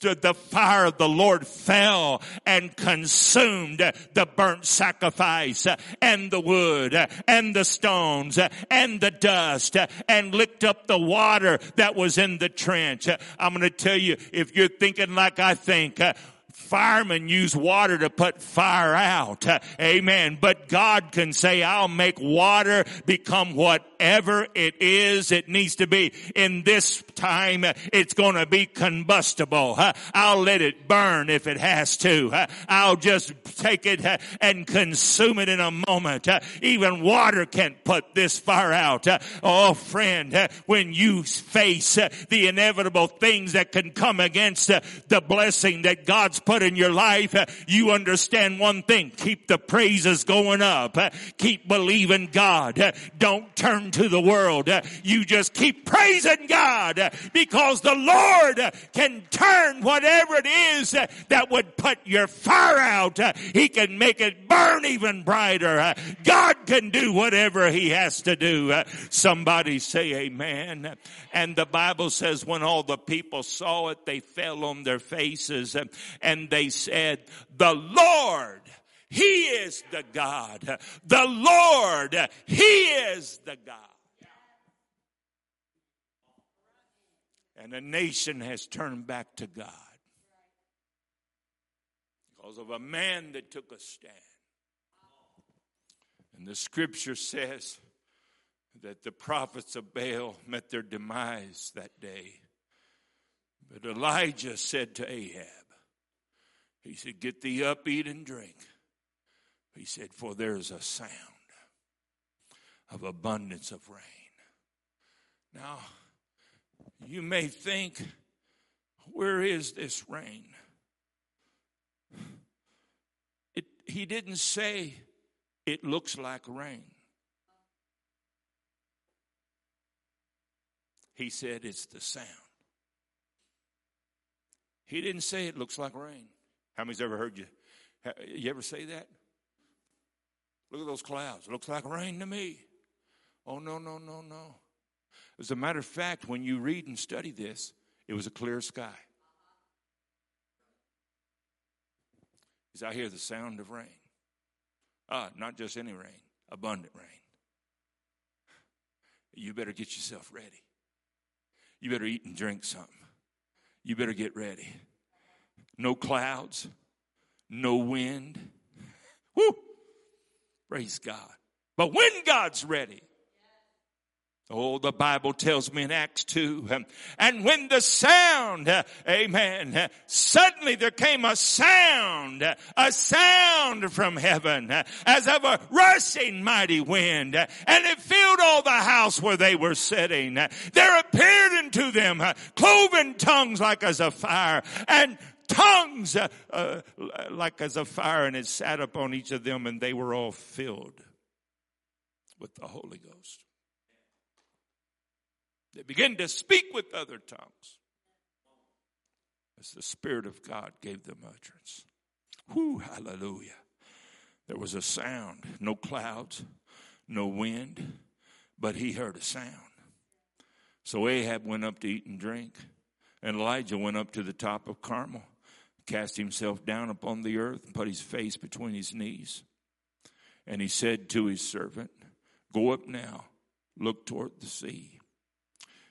the fire of the Lord fell and consumed the burnt sacrifice and the wood and the stones and the dust and licked up the water that was in the trench. I'm going to tell you, if you're thinking like I think, firemen use water to put fire out. Amen. But God can say, I'll make water become whatever it is it needs to be. In this time, it's going to be combustible. I'll let it burn if it has to. I'll just take it and consume it in a moment. Even water can't put this fire out. Oh, friend, when you face the inevitable things that can come against the blessing that God's put in your life, you understand one thing. Keep the praises going up. Keep believing God. Don't turn to the world. You just keep praising God because the Lord can turn whatever it is that would put your fire out. He can make it burn even brighter. God can do whatever he has to do. Somebody say amen. And the Bible says when all the people saw it, they fell on their faces and they said, the Lord, He is the God. The Lord, He is the God. And the nation has turned back to God because of a man that took a stand. And the scripture says that the prophets of Baal met their demise that day. But Elijah said to Ahab, he said, Get thee up, eat, and drink. He said, For there's a sound of abundance of rain. Now, you may think, Where is this rain? It, he didn't say it looks like rain. He said it's the sound. He didn't say it looks like rain. How many's ever heard you? You ever say that? Look at those clouds. It looks like rain to me. Oh, no, no, no, no. As a matter of fact, when you read and study this, it was a clear sky. As I hear the sound of rain. Ah, not just any rain, abundant rain. You better get yourself ready. You better eat and drink something. You better get ready no clouds, no wind. Woo! Praise God. But when God's ready, Oh, the Bible tells me in Acts 2, um, and when the sound, amen, suddenly there came a sound, a sound from heaven, as of a rushing mighty wind, and it filled all the house where they were sitting. There appeared unto them cloven tongues like as a fire, and tongues uh, uh, like as a fire, and it sat upon each of them, and they were all filled with the Holy Ghost. They began to speak with other tongues as the Spirit of God gave them utterance. Whew, hallelujah. There was a sound, no clouds, no wind, but he heard a sound. So Ahab went up to eat and drink, and Elijah went up to the top of Carmel cast himself down upon the earth and put his face between his knees. And he said to his servant, Go up now, look toward the sea.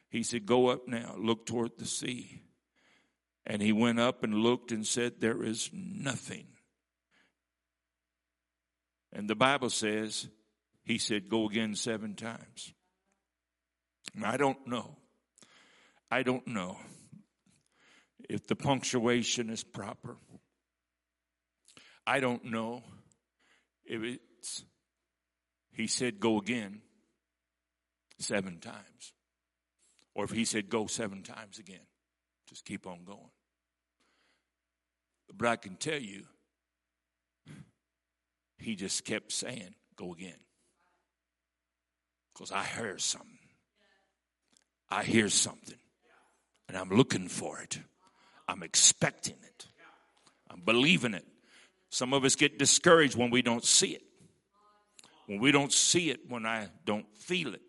He said, Go up now, look toward the sea. And he went up and looked and said, There is nothing. And the Bible says, He said, Go again seven times. I don't know. I don't know if the punctuation is proper. I don't know if it's, he said, go again seven times. Or if he said, go seven times again. Just keep on going. But I can tell you, he just kept saying, go again. Because I heard something. I hear something. And I'm looking for it. I'm expecting it. I'm believing it. Some of us get discouraged when we don't see it. When we don't see it, when I don't feel it.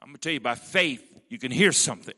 I'm going to tell you by faith, you can hear something.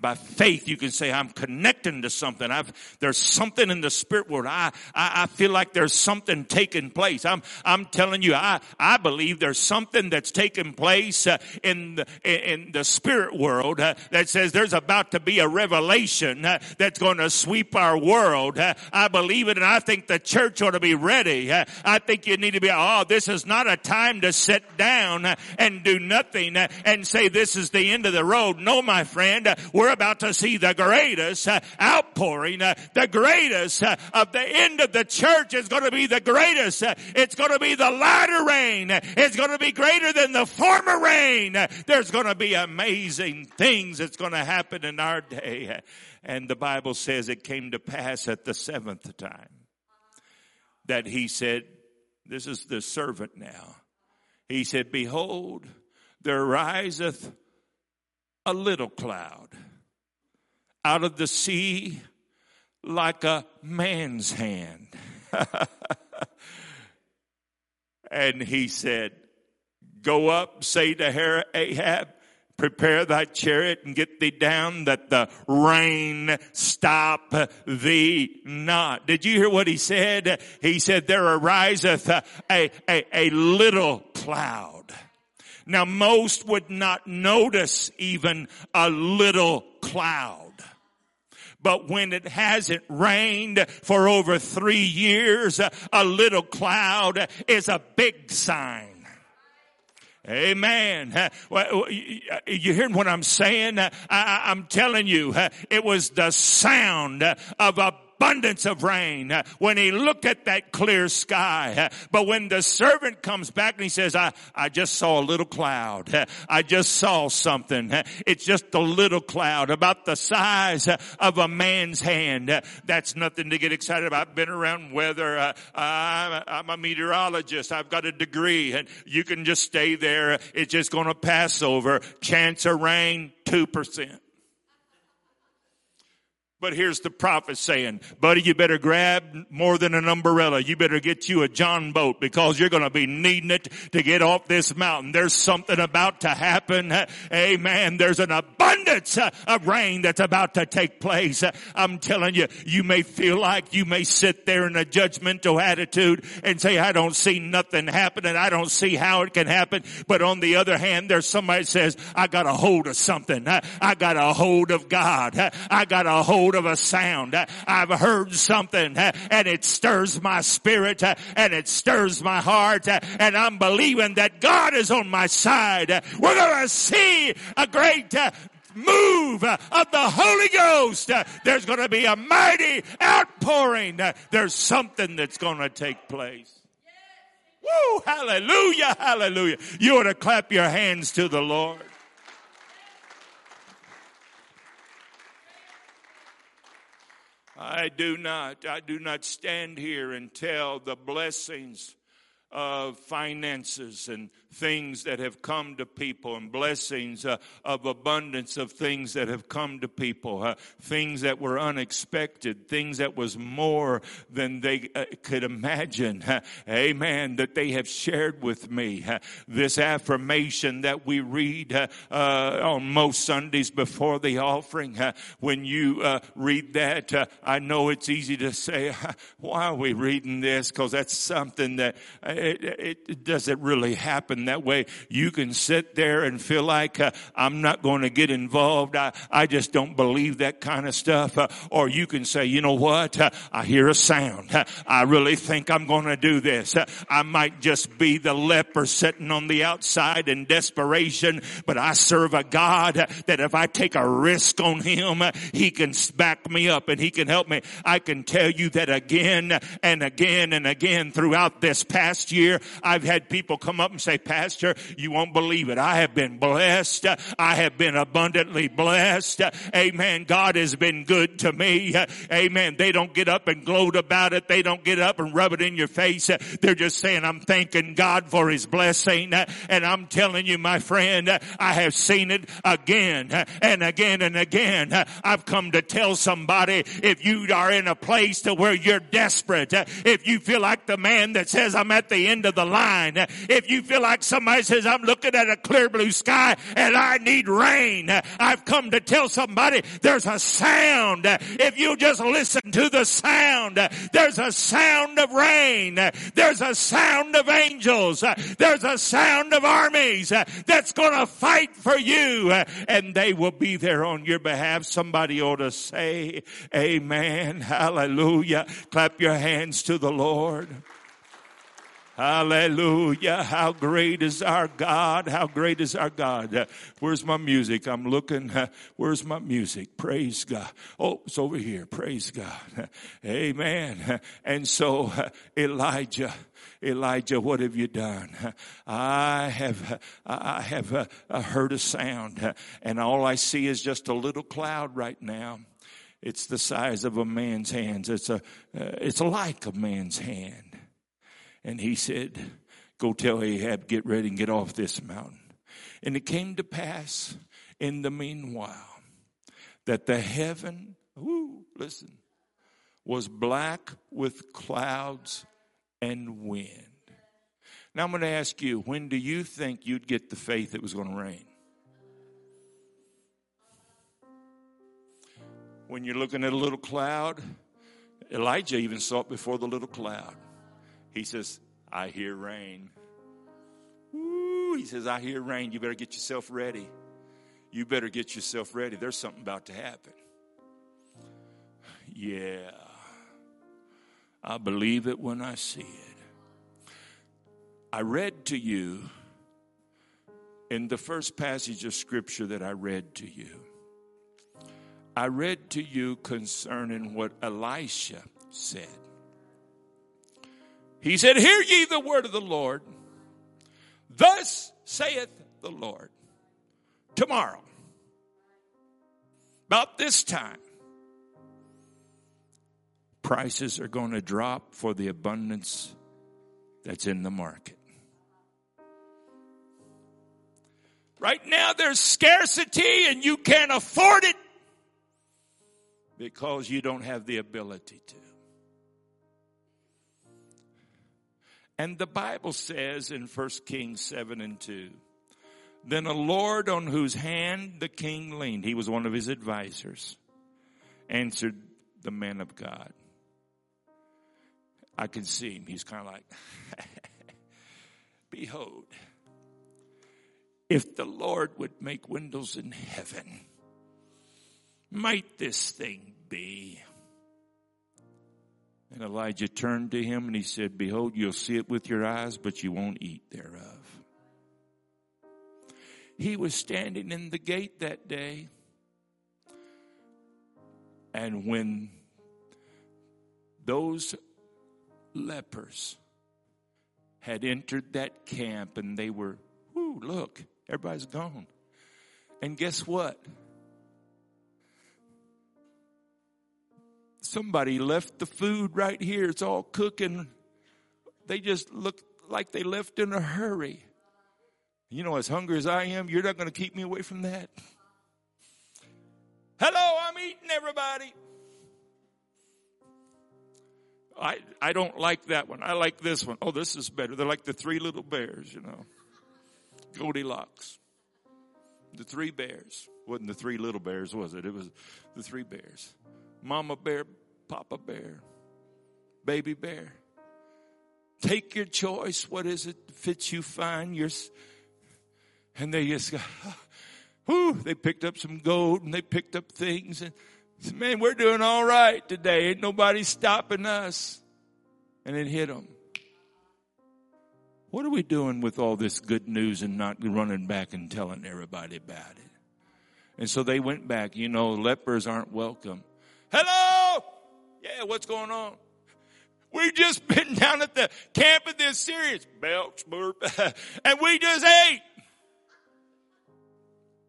By faith you can say i'm connecting to something. I've there's something in the spirit world. I i, I feel like there's something taking place. I'm i'm telling you i i believe there's something that's taking place uh, in the in the spirit world uh, that says there's about to be a revelation uh, that's going to sweep our world. Uh, i believe it and i think the church ought to be ready. Uh, i think you need to be oh this is not a time to sit down uh, and do nothing and say this is the end of the road. No my friend we're about to see the greatest uh, outpouring, uh, the greatest uh, of the end of the church is going to be the greatest. It's going to be the latter rain. It's going to be greater than the former rain. There's going to be amazing things that's going to happen in our day. And the Bible says it came to pass at the seventh time that he said, this is the servant now. He said, behold, there riseth a little cloud out of the sea like a man's hand. [LAUGHS] and he said, Go up, say to her, Ahab, prepare thy chariot and get thee down that the rain stop thee not. Did you hear what he said? He said, There ariseth a, a, a, a little cloud. Now most would not notice even a little cloud. But when it hasn't rained for over three years, a little cloud is a big sign. Amen. Uh, You hearing what I'm saying? I'm telling you, it was the sound of a abundance of rain uh, when he looked at that clear sky. Uh, But when the servant comes back and he says, I, I just saw a little cloud. Uh, I just saw something. It's just a little cloud about the size of a man's hand. That's nothing to get excited about. I've been around weather. I'm a meteorologist. I've got a degree and you can just stay there. It's just going to pass over. Chance of rain, 2%. But here's the prophet saying, buddy, you better grab more than an umbrella. You better get you a John boat because you're going to be needing it to get off this mountain. There's something about to happen. [LAUGHS] Amen. There's an abundance of rain that's about to take place. I'm telling you, you may feel like you may sit there in a judgmental attitude and say, I don't see nothing happening. I don't see how it can happen. But on the other hand, there's somebody says, I got a hold of something. I I got a hold of God. I got a hold of a sound. I've heard something and it stirs my spirit and it stirs my heart and I'm believing that God is on my side. We're going to see a great uh, move uh, of the Holy Ghost. Uh, There's going to be a mighty outpouring. Uh, There's something that's going to take place. Woo! Hallelujah! Hallelujah! You ought to clap your hands to the Lord. I do not, I do not stand here and tell the blessings of finances and things that have come to people and blessings uh, of abundance of things that have come to people, uh, things that were unexpected, things that was more than they uh, could imagine. [LAUGHS] Uh, amen. That they have shared with me. Uh, this affirmation that we read uh, on most Sundays before the offering. When you read that, I know it's easy to say, [LAUGHS] why are we reading this? Because that's something that it, it doesn't really happen that way. You can sit there and feel like uh, I'm not going to get involved. I, I just don't believe that kind of stuff. Uh, or you can say, you know what? Uh, I hear a sound. Uh, I really think I'm going to do this. Uh, I might just be the leper sitting on the outside in desperation, but I serve a God uh, that if I take a risk on him, he can back me up and he can help me. I can tell you that again and again and again throughout this past year, I've had people come up and say, Pastor, you won't believe it. I have been blessed. I have been abundantly blessed. Amen. God has been good to me. Amen. They don't get up and gloat about it. They don't get up and rub it in your face. They're just saying, I'm thanking God for his blessing. And I'm telling you, my friend, I have seen it again and again and again. I've come to tell somebody if you are in a place to where you're desperate, if you feel like the man that says I'm at the end of the line. If you feel like somebody says, I'm looking at a clear blue sky and I need rain, I've come to tell somebody there's a sound. If you just listen to the sound, there's a sound of rain. There's a sound of angels. There's a sound of armies that's going to fight for you and they will be there on your behalf. Somebody ought to say amen. Hallelujah. Clap your hands to the Lord. Hallelujah. How great is our God. How great is our God. Uh, where's my music? I'm looking. Uh, where's my music? Praise God. Oh, it's over here. Praise God. Amen. And so uh, Elijah, Elijah, what have you done? I have, I have uh, heard a sound and all I see is just a little cloud right now. It's the size of a man's hands. It's a, uh, it's like a man's hand. And he said, Go tell Ahab, get ready and get off this mountain. And it came to pass in the meanwhile that the heaven, whoo, listen, was black with clouds and wind. Now I'm going to ask you, when do you think you'd get the faith it was going to rain? When you're looking at a little cloud, Elijah even saw it before the little cloud. He says, I hear rain. He says, I hear rain. You better get yourself ready. You better get yourself ready. There's something about to happen. Yeah. I believe it when I see it. I read to you in the first passage of scripture that I read to you. I read to you concerning what Elisha said. He said, Hear ye the word of the Lord. Thus saith the Lord. Tomorrow, about this time, prices are going to drop for the abundance that's in the market. Right now, there's scarcity and you can't afford it because you don't have the ability to. And the Bible says in 1 Kings 7 and 2, then a Lord on whose hand the king leaned, he was one of his advisors, answered the man of God. I can see him. He's kind of like, [LAUGHS] Behold, if the Lord would make windows in heaven, might this thing be? And Elijah turned to him and he said, Behold, you'll see it with your eyes, but you won't eat thereof. He was standing in the gate that day. And when those lepers had entered that camp and they were, whoo, look, everybody's gone. And guess what? Somebody left the food right here. It's all cooking. They just look like they left in a hurry. You know, as hungry as I am, you're not going to keep me away from that. Hello, I'm eating everybody. I, I don't like that one. I like this one. Oh, this is better. They're like the three little bears, you know. Goldilocks. The three bears. Wasn't the three little bears, was it? It was the three bears. Mama bear, Papa Bear, Baby Bear. Take your choice. What is it fits you fine? You're, and they just got, [LAUGHS] whew, they picked up some gold and they picked up things and said, man, we're doing all right today. Ain't nobody stopping us. And it hit them. What are we doing with all this good news and not running back and telling everybody about it? And so they went back. You know, lepers aren't welcome. Hello! Yeah, what's going on? We've just [LAUGHS] been down at the camp of the Assyrians. Belch, burp. [LAUGHS] and we just ate.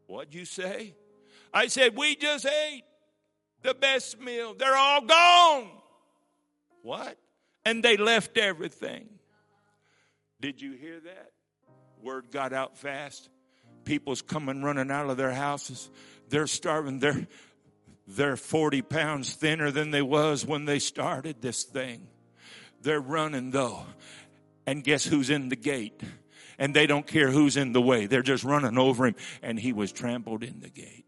What'd you say? I said, we just ate the best meal. They're all gone. What? And they left everything. Did you hear that? Word got out fast. People's coming running out of their houses. They're starving. They're, they're 40 pounds thinner than they was when they started this thing. They're running though. And guess who's in the gate? And they don't care who's in the way. They're just running over him. And he was trampled in the gate.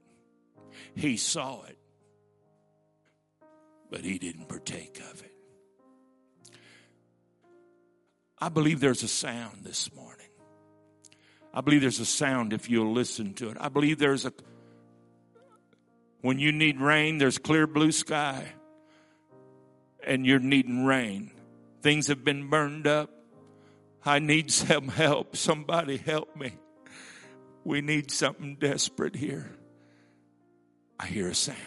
He saw it, but he didn't partake of it. I believe there's a sound this morning. I believe there's a sound if you'll listen to it. I believe there's a, when you need rain, there's clear blue sky and you're needing rain. Things have been burned up. I need some [LAUGHS] help. Somebody help me. We need something desperate here. I hear a sound.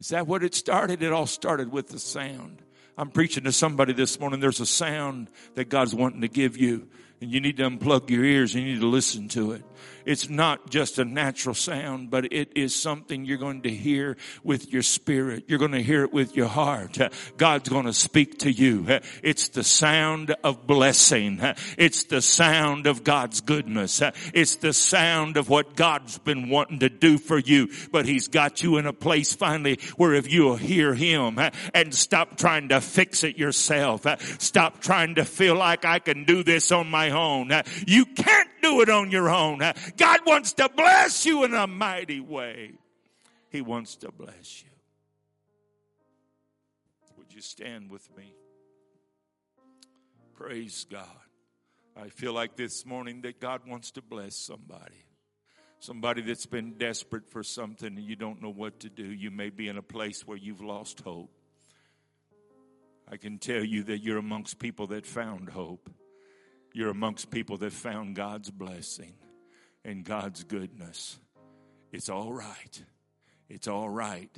Is that what it started? It all started with the sound. I'm preaching to somebody this morning. There's a sound that God's wanting to give you and you need to unplug your ears and you need to listen to it. It's not just a natural sound, but it is something you're going to hear with your spirit. You're going to hear it with your heart. God's going to speak to you. It's the sound of blessing. It's the sound of God's goodness. It's the sound of what God's been wanting to do for you, but He's got you in a place finally where if you'll hear Him and stop trying to fix it yourself, stop trying to feel like I can do this on my own. Uh, you can't do it on your own. Uh, God wants to bless you in a mighty way. He wants to bless you. Would you stand with me? Praise God. I feel like this morning that God wants to bless somebody. Somebody that's been desperate for something and you don't know what to do. You may be in a place where you've lost hope. I can tell you that you're amongst people that found hope. You're amongst people that found God's blessing and God's goodness. It's all right. It's all right.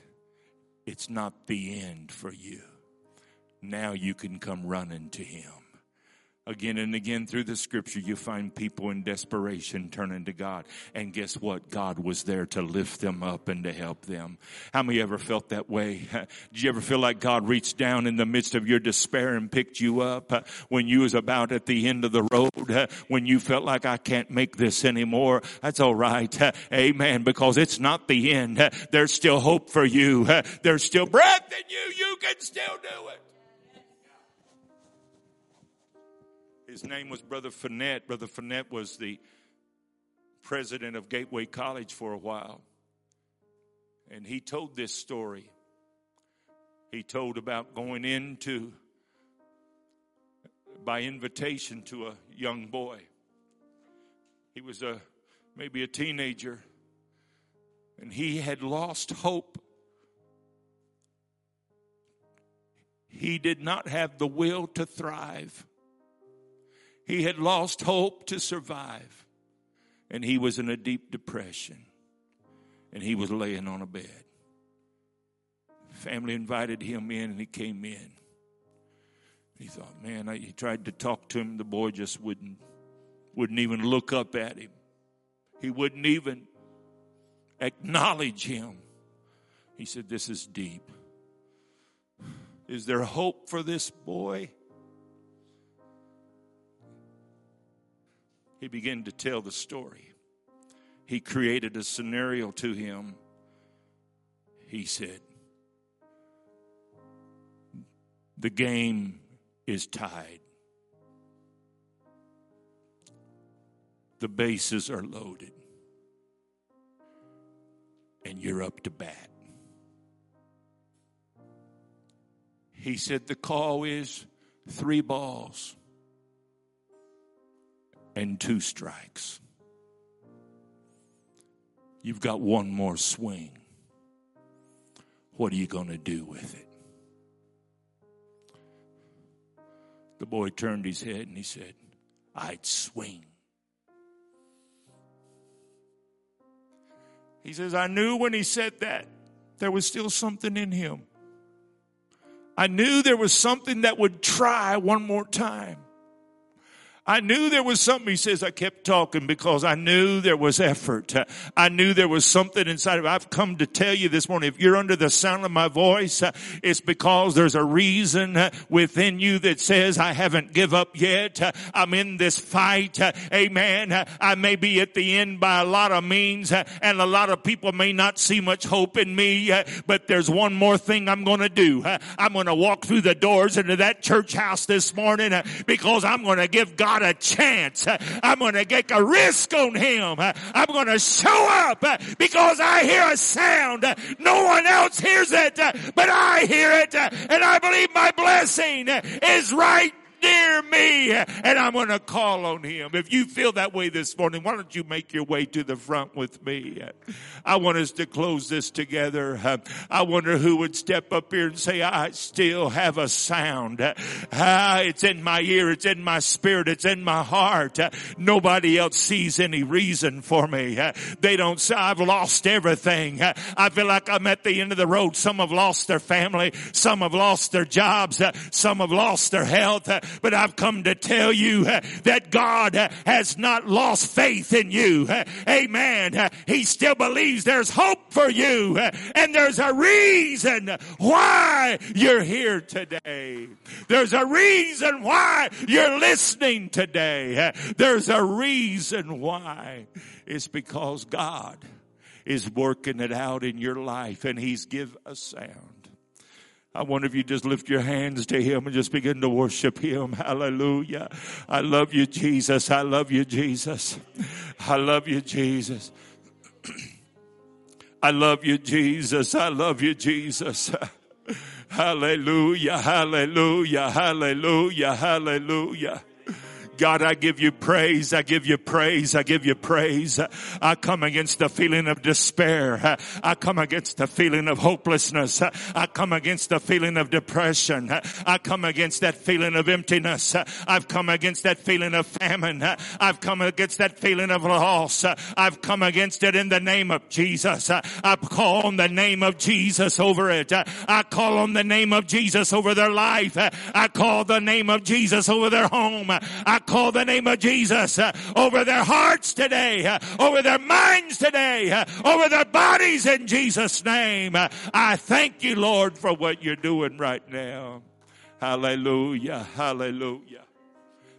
It's not the end for you. Now you can come running to Him. Again and again through the scripture, you find people in desperation turning to God. And guess what? God was there to lift them up and to help them. How many ever felt that way? [LAUGHS] Did you ever feel like God reached down in the midst of your despair and picked you up uh, when you was about at the end of the road? Uh, when you felt like I can't make this anymore? That's all right. [LAUGHS] Amen. Because it's not the end. [LAUGHS] There's still hope for you. There's still breath in you. You can still do it. His name was Brother Finette. Brother Finette was the president of Gateway College for a while. And he told this story. He told about going into, by invitation to a young boy. He was a, maybe a teenager. And he had lost hope. He did not have the will to thrive. He had lost hope to survive. And he was in a deep depression. And he was laying on a bed. Family invited him in and he came in. He thought, man, I, he tried to talk to him. The boy just wouldn't, wouldn't even look up at him. He wouldn't even acknowledge him. He said, This is deep. Is there hope for this boy? He began to tell the story. He created a scenario to him. He said, The game is tied. The bases are loaded. And you're up to bat. He said, The call is three balls and two strikes. You've got one more swing. What are you going to do with it? The boy turned his head and he said, I'd swing. He says, I knew when he said that there was still something in him. I knew there was something that would try one more time. I knew there was something. He says, I kept talking because I knew there was effort. I knew there was something inside of it. I've come to tell you this morning, if you're under the sound of my voice, it's because there's a reason within you that says, I haven't give up yet. I'm in this fight. Amen. I may be at the end by a lot of means and a lot of people may not see much hope in me, but there's one more thing I'm going to do. I'm going to walk through the doors into that church house this morning because I'm going to give God a chance. I'm going to take a risk on him. I'm going to show up because I hear a sound. No one else hears it, but I hear it and I believe my blessing is right near me and I'm going to call on him. If you feel that way this morning, why don't you make your way to the front with me? I want us to close this together. I wonder who would step up here and say, I still have a sound. Ah, it's in my ear. It's in my spirit. It's in my heart. Nobody else sees any reason for me. They don't say I've lost everything. I feel like I'm at the end of the road. Some have lost their family. Some have lost their jobs. Some have lost their health. But I've come to tell you uh, that God uh, has not lost faith in you. Uh, amen. He still believes there's hope for you and there's a reason why you're here today. There's a reason why you're listening today. There's a reason why. It's because God is working it out in your life and He's give a sound. I wonder if you just lift your hands to Him and just begin to worship Him. Hallelujah. I love you, Jesus. I love you, Jesus. I love you, Jesus. I love you, Jesus. I love you, Jesus. Hallelujah, hallelujah, hallelujah, hallelujah. God, I give you praise. I give you praise. I give you praise. I come against the feeling of despair. I come against the feeling of hopelessness. I come against the feeling of depression. I come against that feeling of emptiness. I've come against that feeling of famine. I've come against that feeling of loss. I've come against it in the name of Jesus. I call on the name of Jesus over it. I call on the name of Jesus over their life. I call the name of Jesus over their home. I call the name of Jesus uh, over their hearts today, uh, over their minds today, uh, over their bodies in Jesus' name. I thank you, Lord, for what you're doing right now. Hallelujah, hallelujah,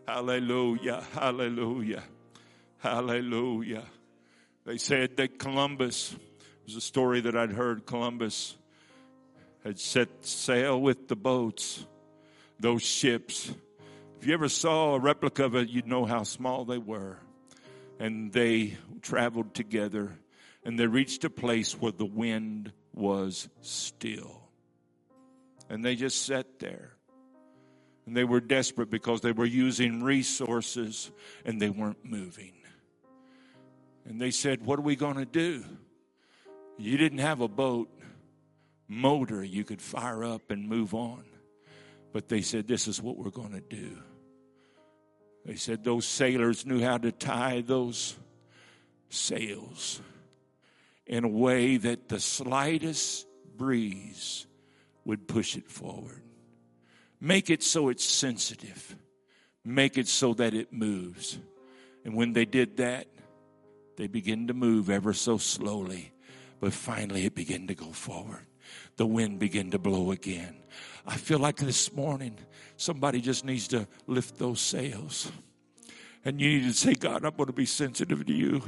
hallelujah, hallelujah, hallelujah. They said that Columbus, was a story that I'd heard, Columbus had set sail with the boats, those ships, if you ever saw a replica of it, you'd know how small they were. And they traveled together and they reached a place where the wind was still. And they just sat there. And they were desperate because they were using resources and they weren't moving. And they said, What are we going to do? You didn't have a boat motor you could fire up and move on. But they said, This is what we're going to do. They said those sailors knew how to tie those sails in a way that the slightest breeze would push it forward. Make it so it's sensitive. Make it so that it moves. And when they did that, they began to move ever so slowly. But finally, it began to go forward. The wind began to blow again. I feel like this morning somebody just needs to lift those sails. And you need to say, God, I'm going to be sensitive to you.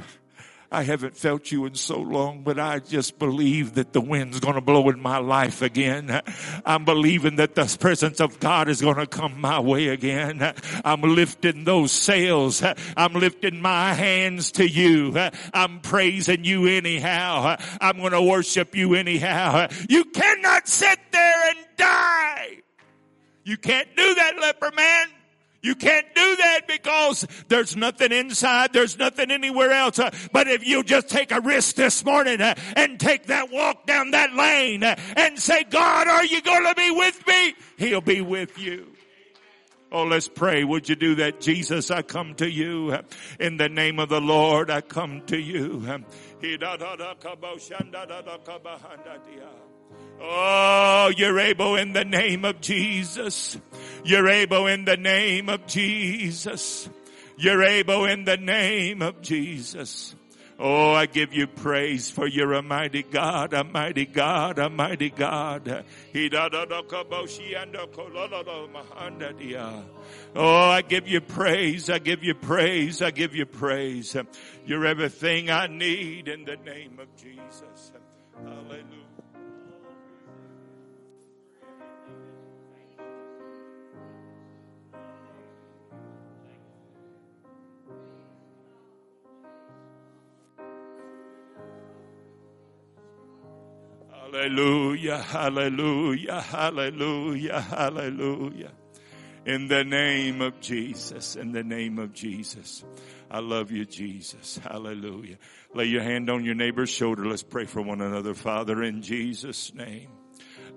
I haven't felt you in so long, but I just believe that the wind's going to blow in my life again. I'm believing that the presence of God is going to come my way again. I'm lifting those sails. I'm lifting my hands to you. I'm praising you anyhow. I'm going to worship you anyhow. You cannot sit there and die. You can't do that, leper man. You can't do that because there's nothing inside. There's nothing anywhere else. Uh, but if you just take a risk this morning uh, and take that walk down that lane uh, and say, God, are you going to be with me? He'll be with you. Oh, let's pray. Would you do that? Jesus, I come to you in the name of the Lord. I come to you. Oh, you're able in the name of Jesus. You're able in the name of Jesus. You're able in the name of Jesus. Oh, I give you praise for you're a mighty God, a mighty God, a mighty God. Oh, I give you praise, I give you praise, I give you praise. You're everything I need in the name of Jesus. Hallelujah. Hallelujah, hallelujah, hallelujah, hallelujah. In the name of Jesus, in the name of Jesus. I love you, Jesus. Hallelujah. Lay your hand on your neighbor's shoulder. Let's pray for one another. Father, in Jesus' name,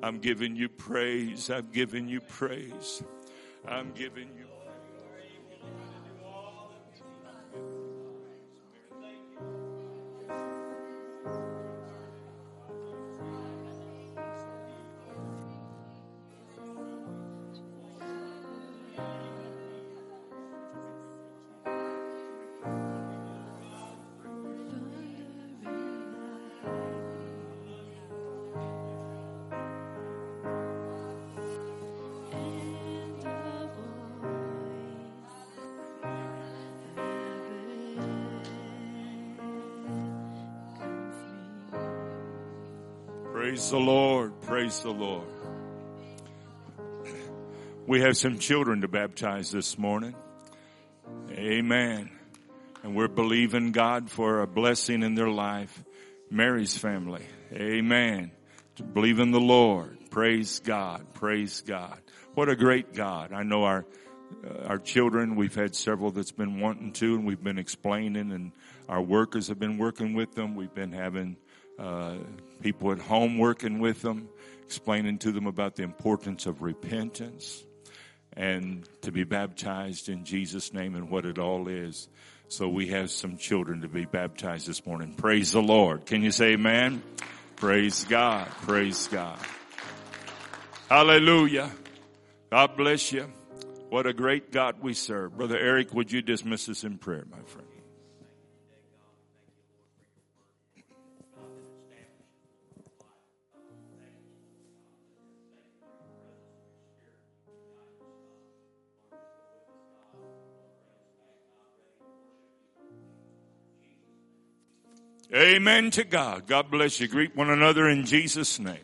I'm giving you praise. I'm giving you praise. I'm giving you Praise the Lord. Praise the Lord. We have some children to baptize this morning. Amen. And we're believing God for a blessing in their life. Mary's family. Amen. To believe in the Lord. Praise God. Praise God. What a great God. I know our uh, our children, we've had several that's been wanting to, and we've been explaining, and our workers have been working with them. We've been having uh, people at home working with them, explaining to them about the importance of repentance and to be baptized in Jesus' name and what it all is. So we have some children to be baptized this morning. Praise the Lord. Can you say amen? Praise God. Praise God. Hallelujah. God bless you. What a great God we serve. Brother Eric, would you dismiss us in prayer, my friend? Amen to God. God bless you. Greet one another in Jesus' name.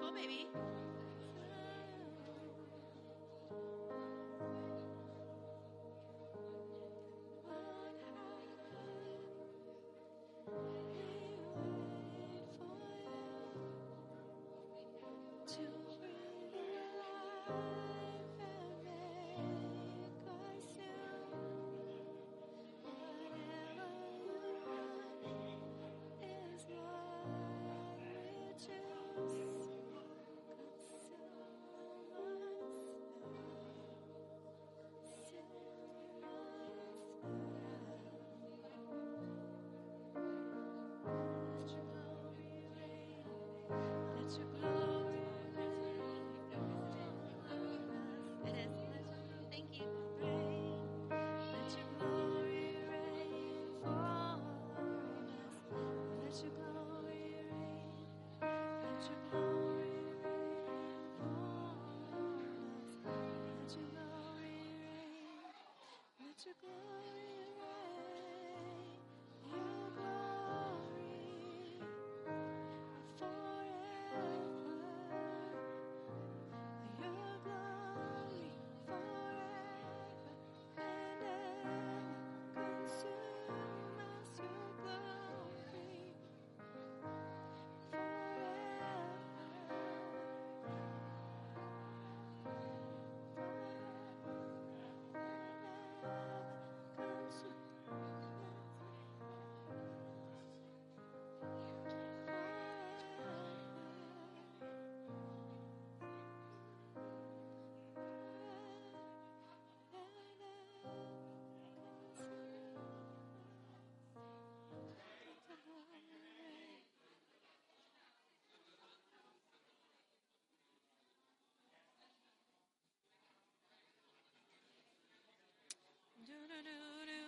Cool, baby. do do do do.